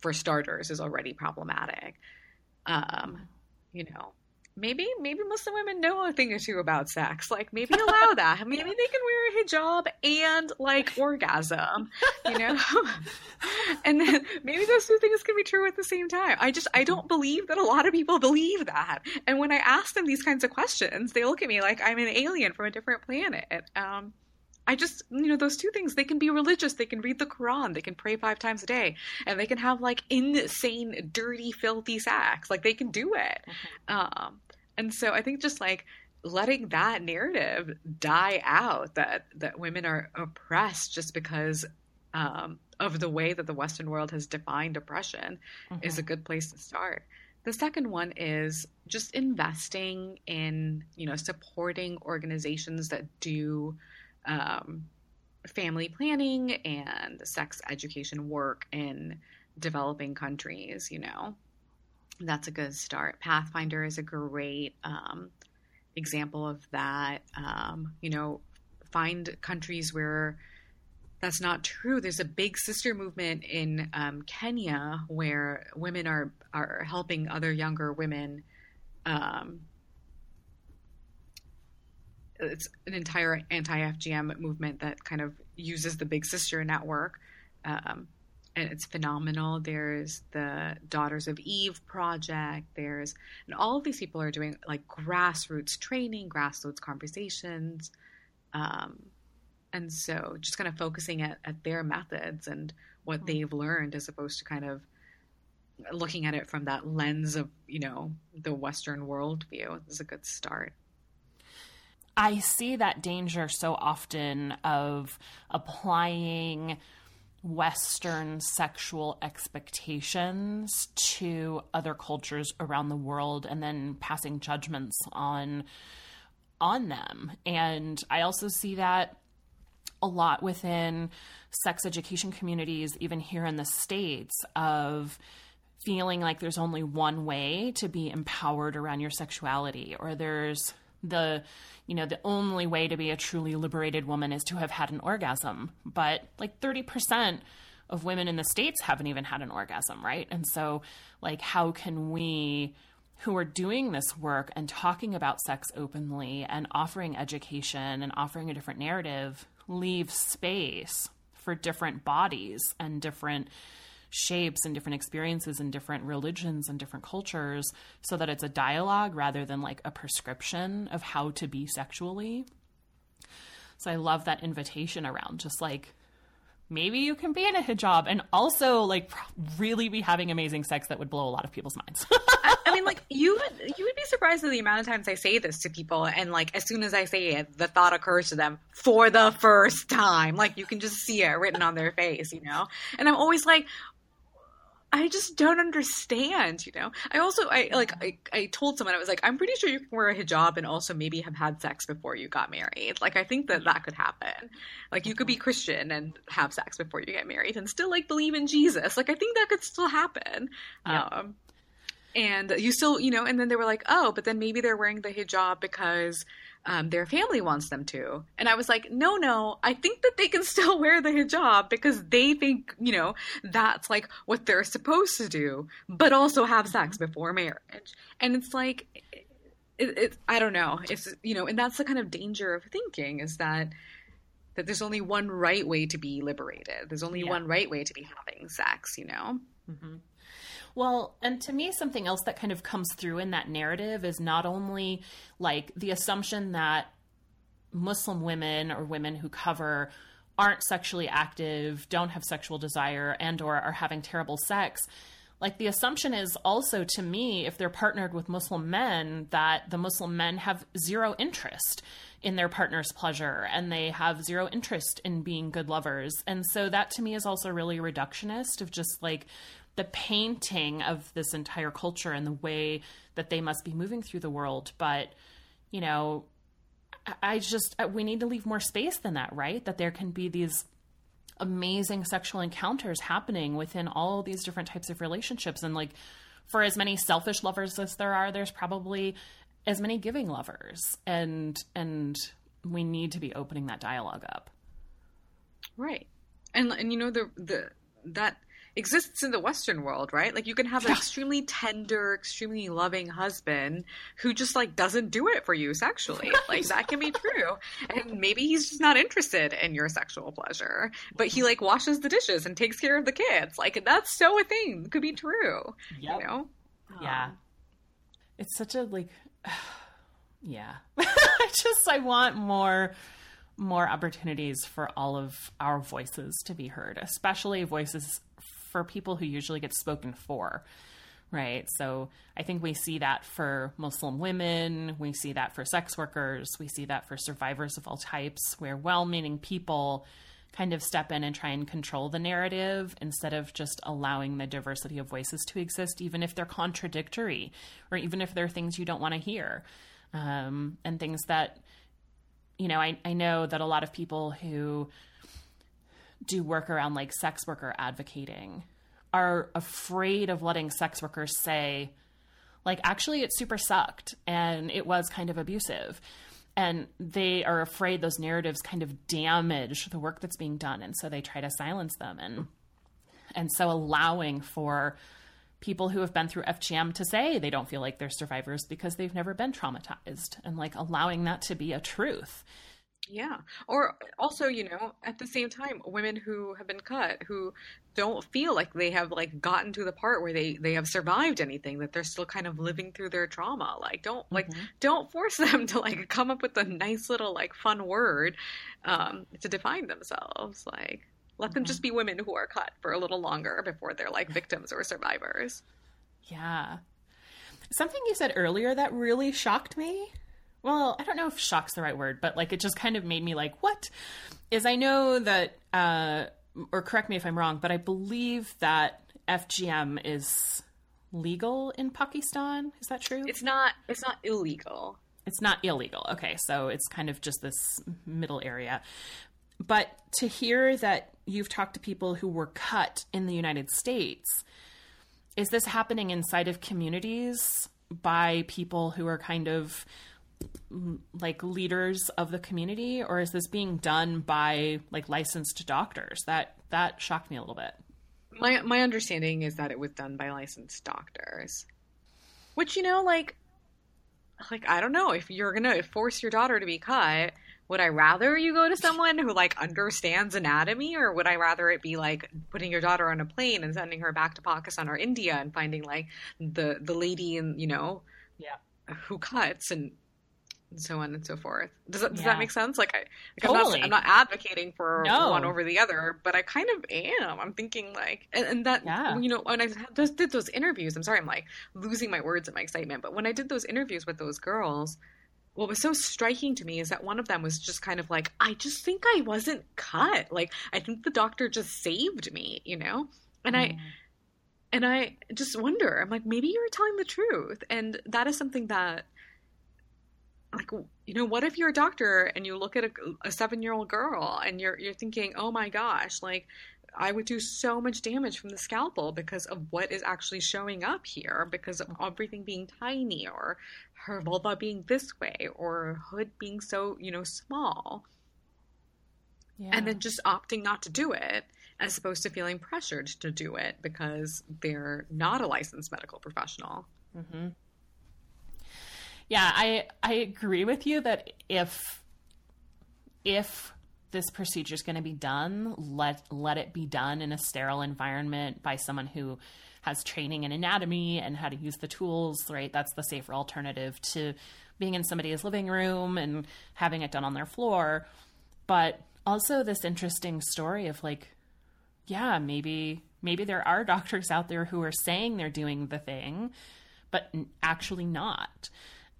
for starters is already problematic. Um, you know, maybe maybe Muslim women know a thing or two about sex. Like maybe allow that. Maybe they can wear a hijab and like orgasm. You know, and then maybe those two things can be true at the same time. I just I don't believe that a lot of people believe that. And when I ask them these kinds of questions, they look at me like I'm an alien from a different planet. Um, I just, you know, those two things, they can be religious, they can read the Quran, they can pray five times a day, and they can have like insane, dirty, filthy sex. Like they can do it. Mm-hmm. Um, and so I think just like letting that narrative die out that that women are oppressed just because um, of the way that the Western world has defined oppression mm-hmm. is a good place to start. the second one is just investing in, you know, supporting organizations that do um, family planning and sex education work in developing countries, you know. That's a good start. Pathfinder is a great um, example of that. Um, you know, find countries where that's not true. There's a big sister movement in um, Kenya where women are are helping other younger women. Um, it's an entire anti-FGM movement that kind of uses the big sister network, um, and it's phenomenal. There's the Daughters of Eve project. There's and all of these people are doing like grassroots training, grassroots conversations. Um, and so just kind of focusing at, at their methods and what mm-hmm. they've learned as opposed to kind of looking at it from that lens of you know the western worldview is a good start i see that danger so often of applying western sexual expectations to other cultures around the world and then passing judgments on on them. And i also see that a lot within sex education communities, even here in the States, of feeling like there's only one way to be empowered around your sexuality, or there's the you know the only way to be a truly liberated woman is to have had an orgasm. But like 30% of women in the states haven't even had an orgasm right? And so like how can we who are doing this work and talking about sex openly and offering education and offering a different narrative leave space for different bodies and different shapes and different experiences and different religions and different cultures so that it's a dialogue rather than like a prescription of how to be sexually. So I love that invitation around just like maybe you can be in a hijab and also like really be having amazing sex that would blow a lot of people's minds. I, mean, like you would you would be surprised at the amount of times I say this to people, and like as soon as I say it, the thought occurs to them for the first time. Like you can just see it written on their face, you know. And I'm always like, I just don't understand, you know. I also I like I, I told someone I was like I'm pretty sure you can wear a hijab and also maybe have had sex before you got married. Like I think that that could happen. Like you could be Christian and have sex before you get married and still like believe in Jesus. Like I think that could still happen. Yeah. Um and you still, you know, and then they were like, "Oh, but then maybe they're wearing the hijab because um, their family wants them to. And I was like, no, no, I think that they can still wear the hijab because they think, you know, that's like what they're supposed to do, but also have sex before marriage. And it's like, it, it, I don't know. It's, you know, and that's the kind of danger of thinking is that, that there's only one right way to be liberated. There's only yeah. one right way to be having sex, you know? Mm-hmm. Well, and to me, something else that kind of comes through in that narrative is not only like the assumption that Muslim women or women who cover aren't sexually active, don't have sexual desire, and or are having terrible sex. Like the assumption is also to me, if they're partnered with Muslim men, that the Muslim men have zero interest in their partner's pleasure and they have zero interest in being good lovers. And so that to me is also really reductionist of just like the painting of this entire culture and the way that they must be moving through the world. But, you know, I just, uh, we need to leave more space than that, right? That there can be these amazing sexual encounters happening within all these different types of relationships. And, like, for as many selfish lovers as there are, there's probably as many giving lovers. And, and, we need to be opening that dialogue up. Right. And, and you know, the, the, that exists in the Western world, right? Like you can have an extremely tender, extremely loving husband who just like doesn't do it for you sexually. like that can be true. And maybe he's just not interested in your sexual pleasure, but he like washes the dishes and takes care of the kids. Like that's so a thing. It could be true. Yep. You know? Yeah. Um, it's such a like yeah. I just I want more more opportunities for all of our voices to be heard, especially voices for people who usually get spoken for right? So I think we see that for Muslim women, we see that for sex workers, we see that for survivors of all types, where well meaning people kind of step in and try and control the narrative instead of just allowing the diversity of voices to exist, even if they're contradictory or even if they're things you don't want to hear. Um, and things that, you know, I, I know that a lot of people who do work around like sex worker advocating are afraid of letting sex workers say, like, actually, it super sucked and it was kind of abusive. And they are afraid those narratives kind of damage the work that's being done. And so they try to silence them and and so allowing for people who have been through FGM to say they don't feel like they're survivors because they've never been traumatized and like allowing that to be a truth yeah. Or also, you know, at the same time, women who have been cut who don't feel like they have like gotten to the part where they they have survived anything that they're still kind of living through their trauma. Like don't like Mm-hmm. don't force them to like come up with a nice little like fun word um to define themselves. Like let them Mm-hmm. just be women who are cut for a little longer before they're like victims or survivors. yeah something you said earlier that really shocked me well, I don't know if shock's the right word, but like it just kind of made me like, what? Is I know that, uh, or correct me if I'm wrong, but I believe that FGM is legal in Pakistan. Is that true? It's not it's not illegal. It's not illegal. Okay, so it's kind of just this middle area. But to hear that you've talked to people who were cut in the United States, is this happening inside of communities by people who are kind of like leaders of the community or is this being done by like licensed doctors? That that shocked me a little bit. My my understanding is that it was done by licensed doctors. Which you know, like like I don't know, if you're gonna force your daughter to be cut, would I rather you go to someone who like understands anatomy or would I rather it be like putting your daughter on a plane and sending her back to Pakistan or India and finding like the the lady in you know yeah. who cuts and so on and so forth. Does that, does Yeah. that make sense? Like, I, like Totally. I'm, not, I'm not advocating for No. one over the other, but I kind of am. I'm thinking like, and, and that Yeah. you know, when I those, did those interviews, I'm sorry, I'm like losing my words in my excitement. But when I did those interviews with those girls, what was so striking to me is that one of them was just kind of like, I just think I wasn't cut. Like, I think the doctor just saved me, you know, and I. Mm. And I just wonder, I'm like, maybe you're telling the truth. And that is something that like you know what if you're a doctor and you look at a, a seven year old girl and you're you're thinking oh my gosh like i would do so much damage from the scalpel because of what is actually showing up here because of everything being tiny or her vulva being this way or her hood being so you know small. Yeah and then just opting not to do it as opposed to feeling pressured to do it because they're not a licensed medical professional. Mm-hmm. Yeah, I I agree with you that if if this procedure is going to be done, let let it be done in a sterile environment by someone who has training in anatomy and how to use the tools, right? That's the safer alternative to being in somebody's living room and having it done on their floor. But also this interesting story of like yeah, maybe maybe there are doctors out there who are saying they're doing the thing, but actually not.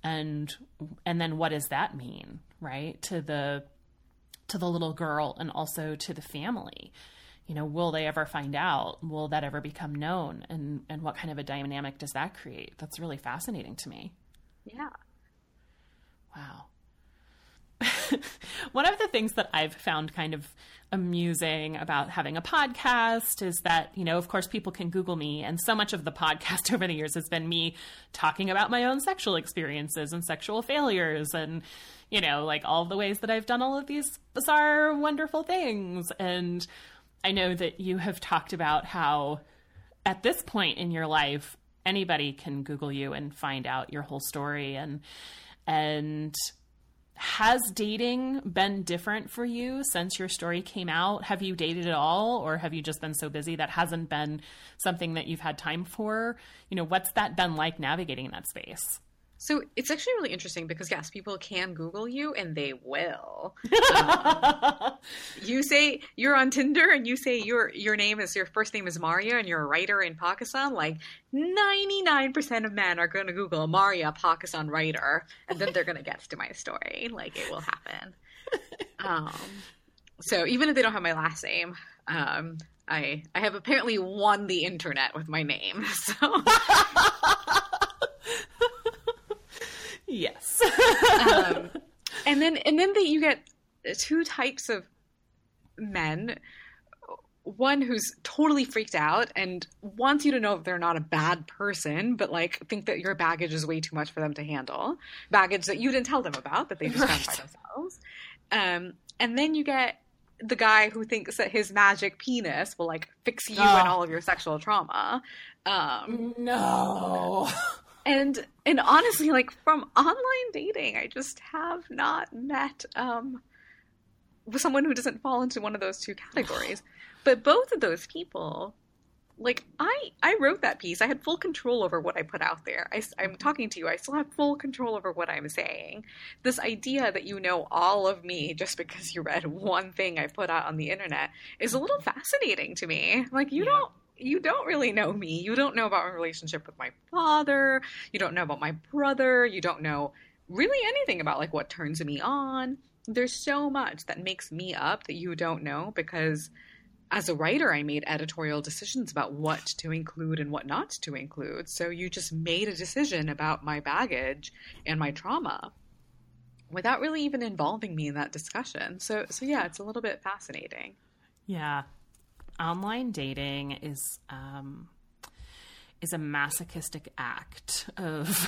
And and then what does that mean, right? To the to the little girl and also to the family. You know, will they ever find out? Will that ever become known? And and what kind of a dynamic does that create? That's really fascinating to me. yeah Wow. One of the things that I've found kind of amusing about having a podcast is that, you know, of course, people can Google me, and so much of the podcast over the years has been me talking about my own sexual experiences and sexual failures and, you know, like all the ways that I've done all of these bizarre, wonderful things. And I know that you have talked about how at this point in your life, anybody can Google you and find out your whole story and and has dating been different for you since your story came out? Have you dated at all or have you just been so busy that hasn't been something that you've had time for? You know, what's that been like navigating that space? So it's actually really interesting because yes, people can Google you and they will. Um, you say you're on Tinder and you say your your name is your first name is Mariya and you're a writer in Pakistan. Like ninety nine percent of men are going to Google Mariya Pakistan writer and then they're going to get to my story. Like it will happen. Um, so even if they don't have my last name, um, I I have apparently won the internet with my name. So yes. um, and then and then that you get two types of men one who's totally freaked out and wants you to know that they're not a bad person, but like think that your baggage is way too much for them to handle. Baggage that you didn't tell them about that they just found by themselves. Um, and then you get the guy who thinks that his magic penis will like fix you and all of your sexual trauma. Um, no. and and honestly, like from online dating, I just have not met um someone who doesn't fall into one of those two categories. But both of those people, like I, I wrote that piece. I had full control over what I put out there. I, I'm talking to you. I still have full control over what I'm saying. This idea that you know all of me just because you read one thing I put out on the internet is a little fascinating to me. Like you yeah. don't you don't really know me. You don't know about my relationship with my father. You don't know about my brother. You don't know really anything about like what turns me on. There's so much that makes me up that you don't know because as a writer, I made editorial decisions about what to include and what not to include. So you just made a decision about my baggage and my trauma without really even involving me in that discussion. So so yeah, it's a little bit fascinating. Yeah. Online dating is um is a masochistic act of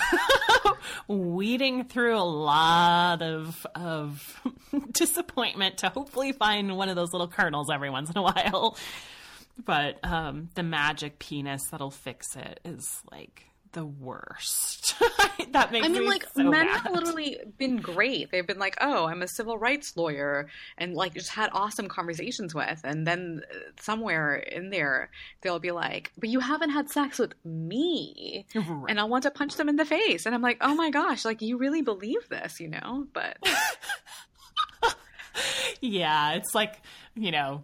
weeding through a lot of of disappointment to hopefully find one of those little kernels every once in a while. But um, the magic penis that'll fix it is like the worst. that makes I mean, me like so men mad. have literally been great. They've been like, "Oh, I'm a civil rights lawyer," and like just had awesome conversations with. And then uh, somewhere in there, they'll be like, "But you haven't had sex with me," Right. and I want to punch them in the face. And I'm like, "Oh my gosh, like you really believe this, you know?" But yeah, it's like you know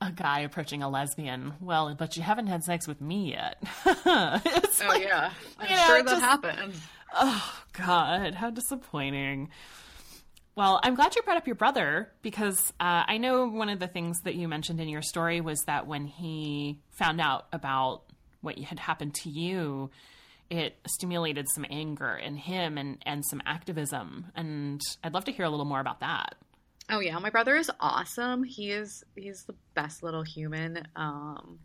a guy approaching a lesbian. Well, but you haven't had sex with me yet. oh like, yeah, I'm know, sure that just- happened. Oh God, how disappointing. Well, I'm glad you brought up your brother because uh, I know one of the things that you mentioned in your story was that when he found out about what had happened to you, it stimulated some anger in him and, and some activism. And I'd love to hear a little more about that. Oh yeah, my brother is awesome. He is he's the best little human. Um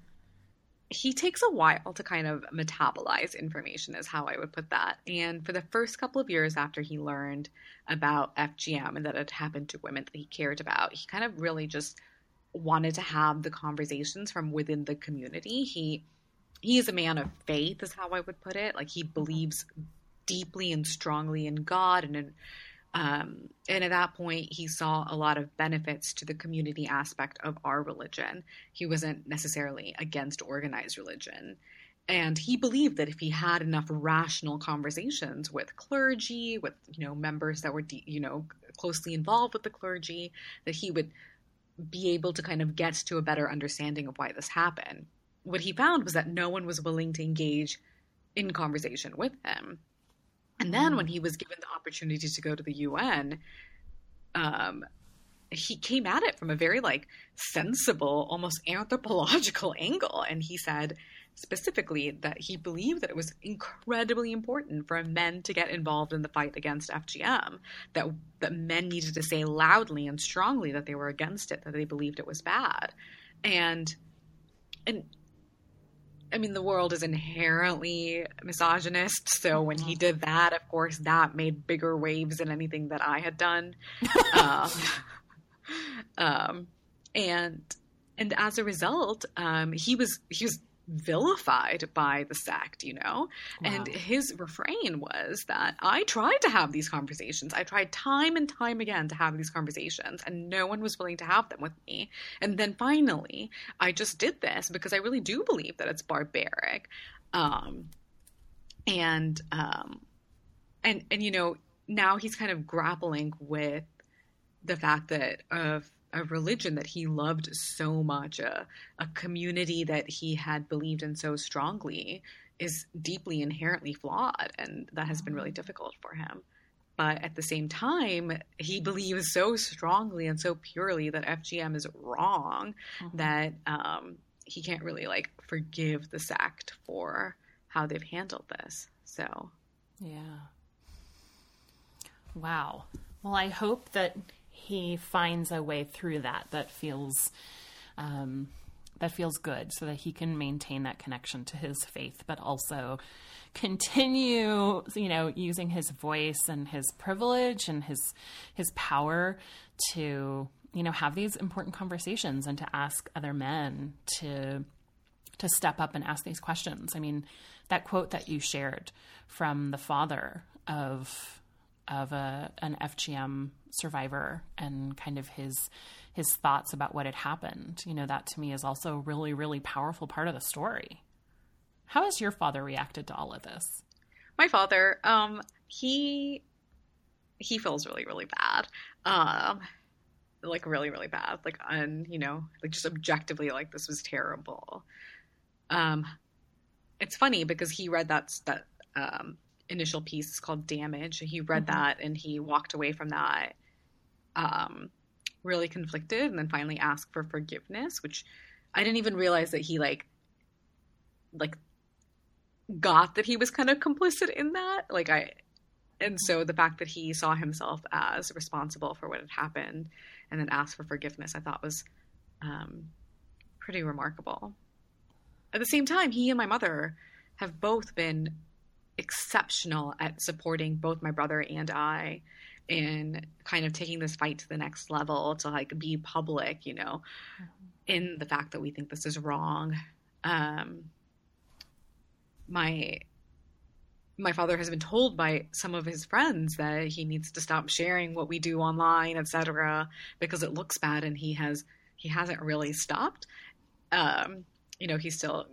he takes a while to kind of metabolize information is how I would put that. And for the first couple of years after he learned about FGM and that it happened to women that he cared about, he kind of really just wanted to have the conversations from within the community. He he is a man of faith is how I would put it. Like he believes deeply and strongly in God and in um, and at that point, he saw a lot of benefits to the community aspect of our religion. He wasn't necessarily against organized religion. And he believed that if he had enough rational conversations with clergy, with you know members that were de- you know closely involved with the clergy, that he would be able to kind of get to a better understanding of why this happened. What he found was that no one was willing to engage in conversation with him. And then when he was given the opportunity to go to the UN, um, he came at it from a very like sensible, almost anthropological angle. And he said specifically that he believed that it was incredibly important for men to get involved in the fight against FGM, that that men needed to say loudly and strongly that they were against it, that they believed it was bad. And and I mean, the world is inherently misogynist. So when he did that, of course, that made bigger waves than anything that I had done. um, um, and and as a result, um, he was he was vilified by the sect, you know? And his refrain was that I tried to have these conversations. I tried time and time again to have these conversations, and no one was willing to have them with me. And then finally, I just did this because I really do believe that it's barbaric. Um, and um, and and you know now he's kind of grappling with the fact that of a religion that he loved so much, a, a community that he had believed in so strongly, is deeply inherently flawed, and that has been really difficult for him. but at the same time, he believes so strongly and so purely that FGM is wrong Mhm. that um, he can't really like forgive the sect for how they've handled this. So Yeah. Wow. Well, I hope that he finds a way through that that feels um, that feels good, so that he can maintain that connection to his faith, but also continue, you know, using his voice and his privilege and his his power to, you know, have these important conversations and to ask other men to to step up and ask these questions. I mean, that quote that you shared from the father of of a an FGM survivor and kind of his his thoughts about what had happened. You know, that to me is also a really really powerful part of the story. How has your father reacted to all of this? my father, um, he he feels really really bad, um, like really really bad, like and you know like just objectively like this was terrible. Um, it's funny because he read that that um, initial piece called "Damage." He read Mhm. that and he walked away from that, um, really conflicted, and then finally asked for forgiveness, which I didn't even realize that he like like got that he was kind of complicit in that. Like I and so the fact that he saw himself as responsible for what had happened and then asked for forgiveness, I thought was um, pretty remarkable. At the same time, he and my mother have both been exceptional at supporting both my brother and I in kind of taking this fight to the next level to like be public, you know, in the fact that we think this is wrong. Um, my my father has been told by some of his friends that he needs to stop sharing what we do online, etc., because it looks bad, and he has he hasn't really stopped. Um, you know, he's still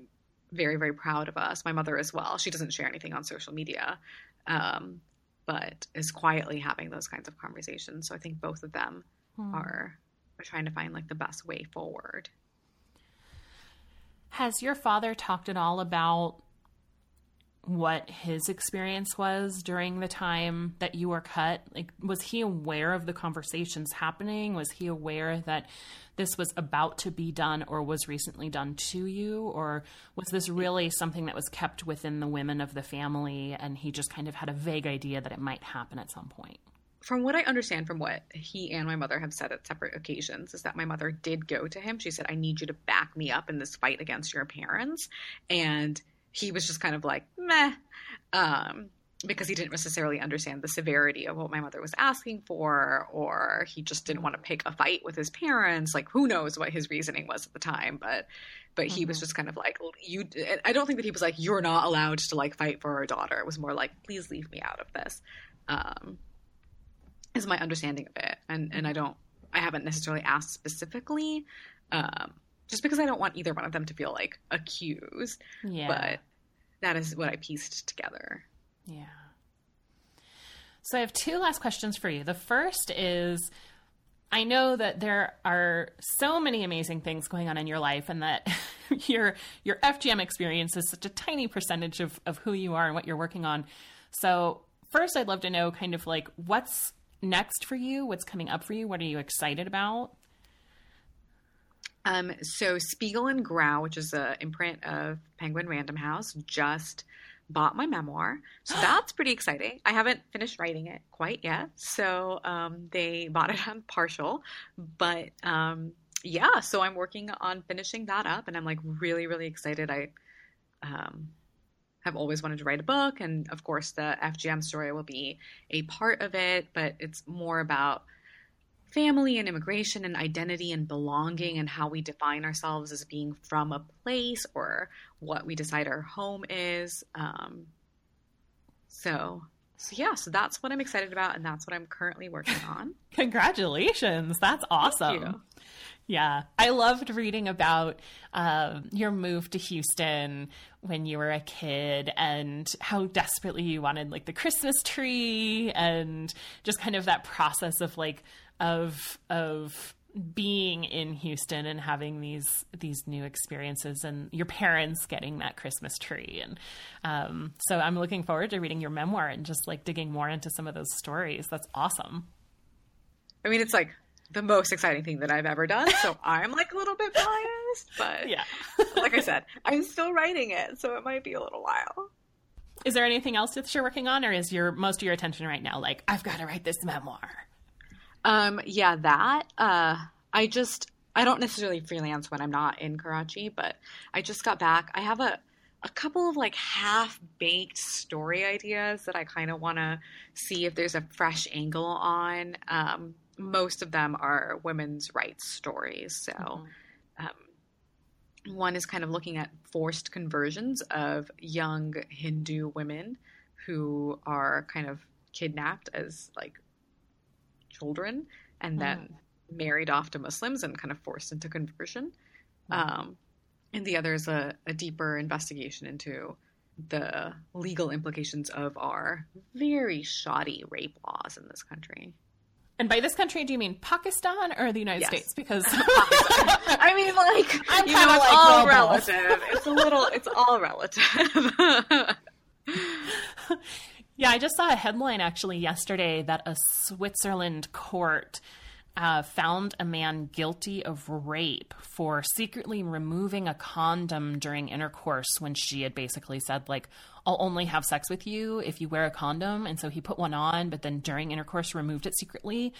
very very proud of us. My mother as well. She doesn't share anything on social media, um, but is quietly having those kinds of conversations. So I think both of them Hmm. are are trying to find like the best way forward. Has your father talked at all about what his experience was during the time that you were cut? Like, was he aware of the conversations happening? Was he aware that this was about to be done or was recently done to you? Or was this really something that was kept within the women of the family and he just kind of had a vague idea that it might happen at some point? from what I understand from what he and my mother have said at separate occasions, is that my mother did go to him. She said, I need you to back me up in this fight against your parents. And he was just kind of like, meh, um, because he didn't necessarily understand the severity of what my mother was asking for, or he just didn't want to pick a fight with his parents. Like, who knows what his reasoning was at the time, but. But he was Mhm. just kind of like you. I don't think that he was like you're not allowed to like fight for our daughter. It was more like please leave me out of this. Um, is my understanding of it and and i don't i haven't necessarily asked specifically um just because i don't want either one of them to feel like accused Yeah. That is what i pieced together Yeah. So I have two last questions for you. The first is I know that there are so many amazing things going on in your life and that your your FGM experience is such a tiny percentage of, of who you are and what you're working on. So first I'd love to know kind of like what's next for you, what's coming up for you, what are you excited about? Um so spiegel and grau which is an imprint of penguin random house just bought my memoir. So that's pretty exciting. I haven't finished writing it quite yet. So um they bought it on partial. But um yeah so i'm working on finishing that up and i'm like really really excited. I um have always wanted to write a book and of course the fgm story will be a part of it but it's more about family and immigration and identity and belonging and how we define ourselves as being from a place or what we decide our home is um so so yeah so that's what i'm excited about and that's what i'm currently working on Congratulations. That's awesome. Yeah. I loved reading about um, your move to Houston when you were a kid and how desperately you wanted like the Christmas tree and just kind of that process of like, of, of being in Houston and having these these new experiences and your parents getting that Christmas tree and um, so I'm looking forward to reading your memoir and just like digging more into some of those stories. That's awesome. I mean, it's like the most exciting thing that I've ever done, so I'm like a little bit biased, but Yeah. like I said, I'm still writing it, so it might be a little while. Is there anything else that you're working on, or is your most of your attention right now like I've got to write this memoir? Um, yeah, that. Uh, I just I don't necessarily freelance when I'm not in Karachi, but I just got back. I have a a couple of like half baked story ideas that I kind of want to see if there's a fresh angle on. Um, most of them are women's rights stories, so. Um, one is kind of looking at forced conversions of young Hindu women who are kind of kidnapped as like children and then married off to Muslims and kind of forced into conversion. Um, and the other is a, a deeper investigation into the legal implications of our very shoddy rape laws in this country. And by this country, do you mean Pakistan or the United Yes. States? Because I mean, like, I'm you kinda know, it's like, all well, relative. It's a little, it's all relative. Yeah, I just saw a headline actually yesterday that a Switzerland court uh, found a man guilty of rape for secretly removing a condom during intercourse when she had basically said, like, I'll only have sex with you if you wear a condom. And so he put one on, but then during intercourse removed it secretly.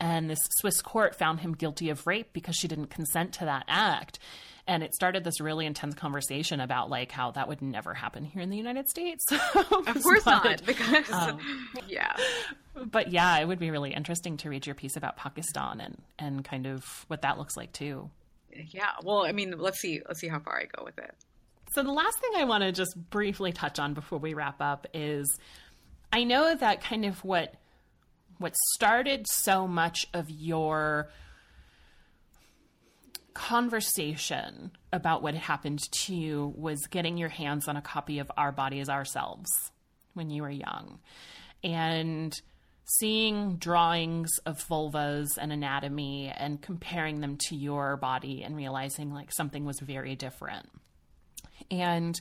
And this Swiss court found him guilty of rape because she didn't consent to that act. And it started this really intense conversation about like how that would never happen here in the United States. of course But- not, because um, yeah, but yeah, it would be really interesting to read your piece about Pakistan and and kind of what that looks like too. yeah. Well, I mean, let's see, let's see how far I go with it. So the last thing I want to just briefly touch on before we wrap up is I know that kind of what what started so much of your conversation about what happened to you was getting your hands on a copy of Our Bodies Ourselves when you were young. And seeing drawings of vulvas and anatomy and comparing them to your body and realizing like something was very different. And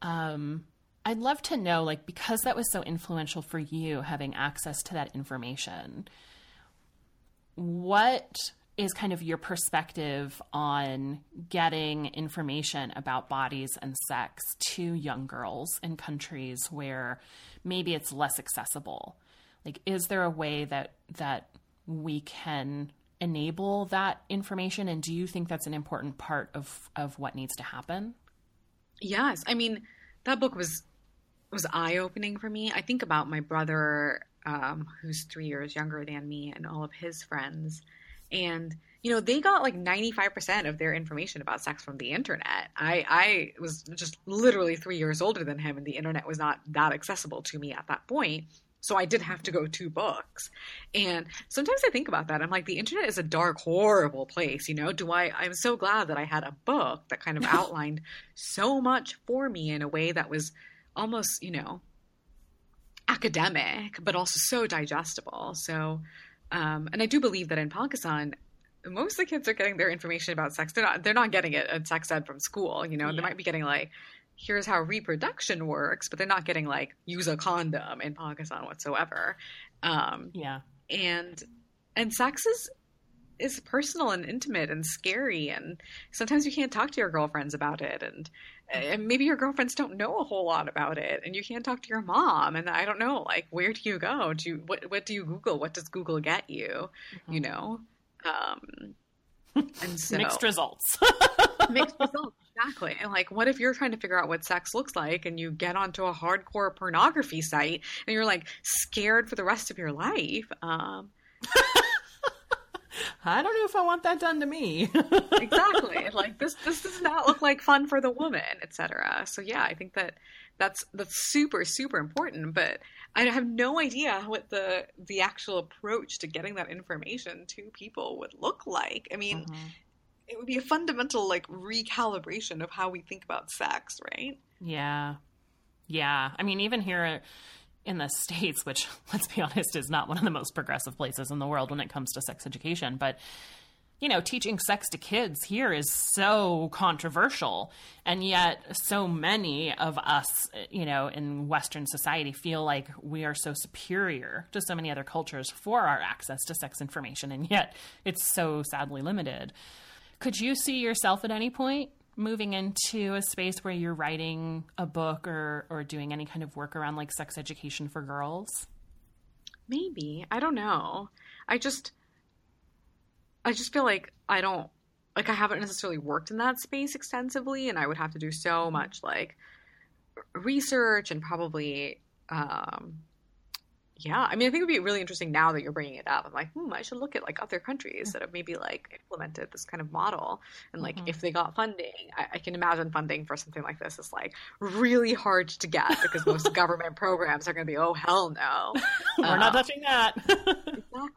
um, I'd love to know, like, because that was so influential for you having access to that information, what is kind of your perspective on getting information about bodies and sex to young girls in countries where maybe it's less accessible? Like, is there a way that that we can enable that information? And do you think that's an important part of of what needs to happen? Yes, I mean that book was was eye opening for me. I think about my brother, um, who's three years younger than me, and all of his friends, and you know they got like ninety five percent of their information about sex from the internet. I I was just literally three years older than him, and the internet was not that accessible to me at that point. So I did have to go to books. And sometimes I think about that. I'm like, the internet is a dark, horrible place, you know? Do I I'm so glad that I had a book that kind of outlined so much for me in a way that was almost, you know, academic, but also so digestible. So um and I do believe that in Pakistan most of the kids are getting their information about sex. They're not they're not getting it at sex ed from school, you know, they might be getting like here's how reproduction works, but they're not getting like use a condom in Pakistan whatsoever. Um, Yeah. and and sex is is personal and intimate and scary, and sometimes you can't talk to your girlfriends about it, and, and maybe your girlfriends don't know a whole lot about it, and you can't talk to your mom, and I don't know, like where do you go? Do you what what do you Google? What does Google get you? You know. Um, and so Mixed results. mixed results exactly and like what if you're trying to figure out what sex looks like and you get onto a hardcore pornography site and you're like scared for the rest of your life um I don't know if I want that done to me. exactly like this this does not look like fun for the woman etc so yeah i think that that's that's super super important but i have no idea what the the actual approach to getting that information to people would look like i mean mm-hmm. it would be a fundamental like recalibration of how we think about sex right Yeah. Yeah. I mean, even here in the States, which, let's be honest, is not one of the most progressive places in the world when it comes to sex education, but you know, teaching sex to kids here is so controversial. And yet, so many of us, you know, in Western society feel like we are so superior to so many other cultures for our access to sex information. And yet, it's so sadly limited. Could you see yourself at any point moving into a space where you're writing a book or, or doing any kind of work around like sex education for girls? Maybe. I don't know. I just I just feel like I don't like I haven't necessarily worked in that space extensively and I would have to do so much like research and probably um yeah, I mean, I think it would be really interesting now that you're bringing it up. I'm like, hmm, I should look at like other countries that have maybe like implemented this kind of model, and like Mhm. if they got funding, I, I can imagine funding for something like this is like really hard to get because most government programs are going to be, oh hell no, We're not Uh, touching that. exactly.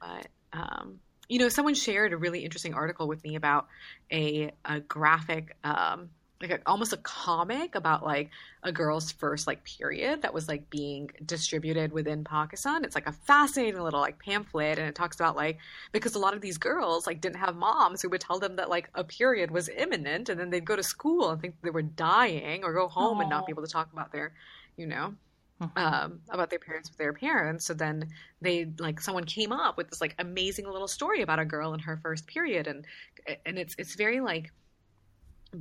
But um, you know, someone shared a really interesting article with me about a a graphic, um, like a, almost a comic about like a girl's first like period that was like being distributed within Pakistan. It's like a fascinating little like pamphlet, and it talks about like because a lot of these girls like didn't have moms who would tell them that like a period was imminent, and then they'd go to school and think they were dying, or go home and not be able to talk about their, you know um, about their parents with their parents. So then they like someone came up with this like amazing little story about a girl in her first period, and and it's it's very like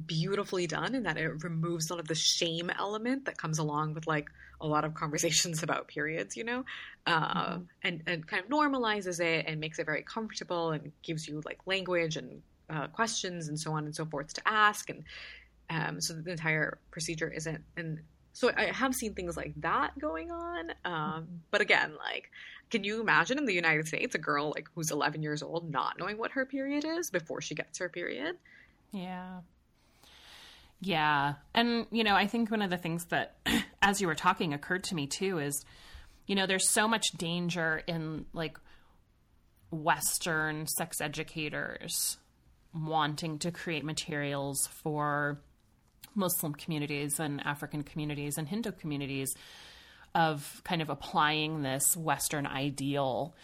beautifully done in that it removes a lot of the shame element that comes along with like a lot of conversations about periods, you know, um, and and kind of normalizes it and makes it very comfortable and gives you like language and uh, questions and so on and so forth to ask and um, so the entire procedure isn't and so I have seen things like that going on. Um, but again, like, can you imagine in the United States a girl like who's 11 years old not knowing what her period is before she gets her period? Yeah. Yeah. And, you know, I think one of the things that, as you were talking, occurred to me too is, you know, there's so much danger in like Western sex educators wanting to create materials for Muslim communities and African communities and Hindu communities of kind of applying this Western ideal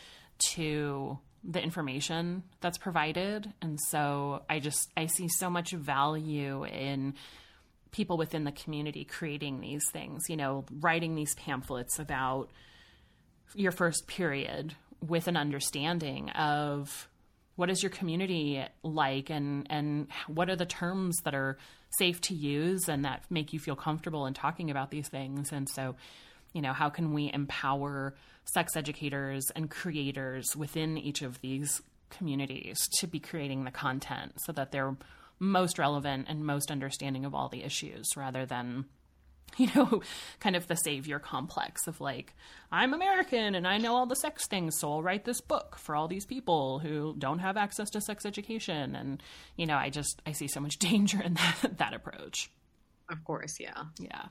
to the information that's provided. And so I just, I see so much value in people within the community creating these things, you know, writing these pamphlets about your first period with an understanding of what is your community like and and what are the terms that are safe to use and that make you feel comfortable in talking about these things and so you know how can we empower sex educators and creators within each of these communities to be creating the content so that they're most relevant and most understanding of all the issues rather than you know, kind of the savior complex of like, I'm American and I know all the sex things, so I'll write this book for all these people who don't have access to sex education. And, you know, I just, I see so much danger in that, that approach. Of course, yeah. Yeah.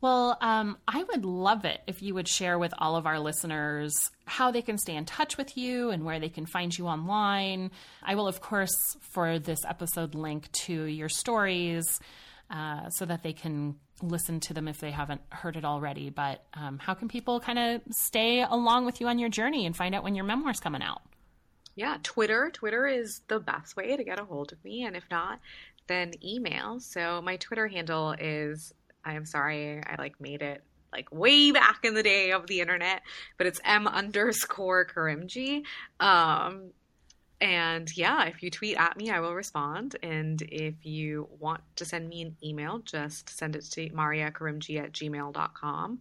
Well, um, I would love it if you would share with all of our listeners how they can stay in touch with you and where they can find you online. I will, of course, for this episode, link to your stories uh, so that they can listen to them if they haven't heard it already. But um, how can people kind of stay along with you on your journey and find out when your memoir's coming out? Yeah, Twitter. Twitter is the best way to get a hold of me. And if not, then email. So my Twitter handle is I am sorry, I like made it like way back in the day of the internet, but it's M underscore Karimjee. Um and yeah, if you tweet at me, I will respond. And if you want to send me an email, just send it to mariyakarimjee at gmail.com.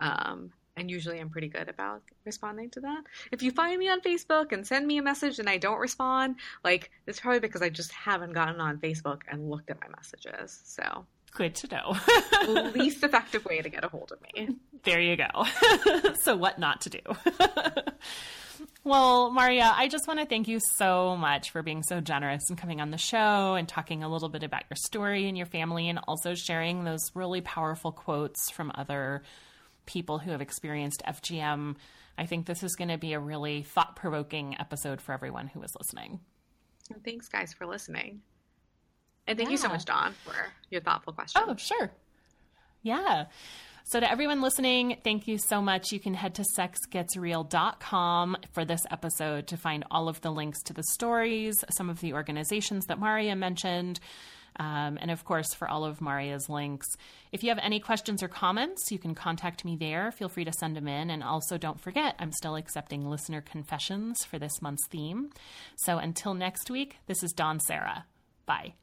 Um, and usually I'm pretty good about responding to that. If you find me on Facebook and send me a message and I don't respond, like it's probably because I just haven't gotten on Facebook and looked at my messages. So, Good to know. least effective way to get a hold of me. There you go. so, what not to do? well, Mariya, I just want to thank you so much for being so generous and coming on the show and talking a little bit about your story and your family and also sharing those really powerful quotes from other people who have experienced FGM. I think this is going to be a really thought provoking episode for everyone who is listening. Thanks, guys, for listening. And thank you so much, Dawn, for your thoughtful question. Oh, sure. Yeah. So, to everyone listening, thank you so much. You can head to sexgetsreal.com for this episode to find all of the links to the stories, some of the organizations that Mariya mentioned, um, and of course, for all of Mariya's links. If you have any questions or comments, you can contact me there. Feel free to send them in. And also, don't forget, I'm still accepting listener confessions for this month's theme. So, until next week, this is Dawn Serra. Bye.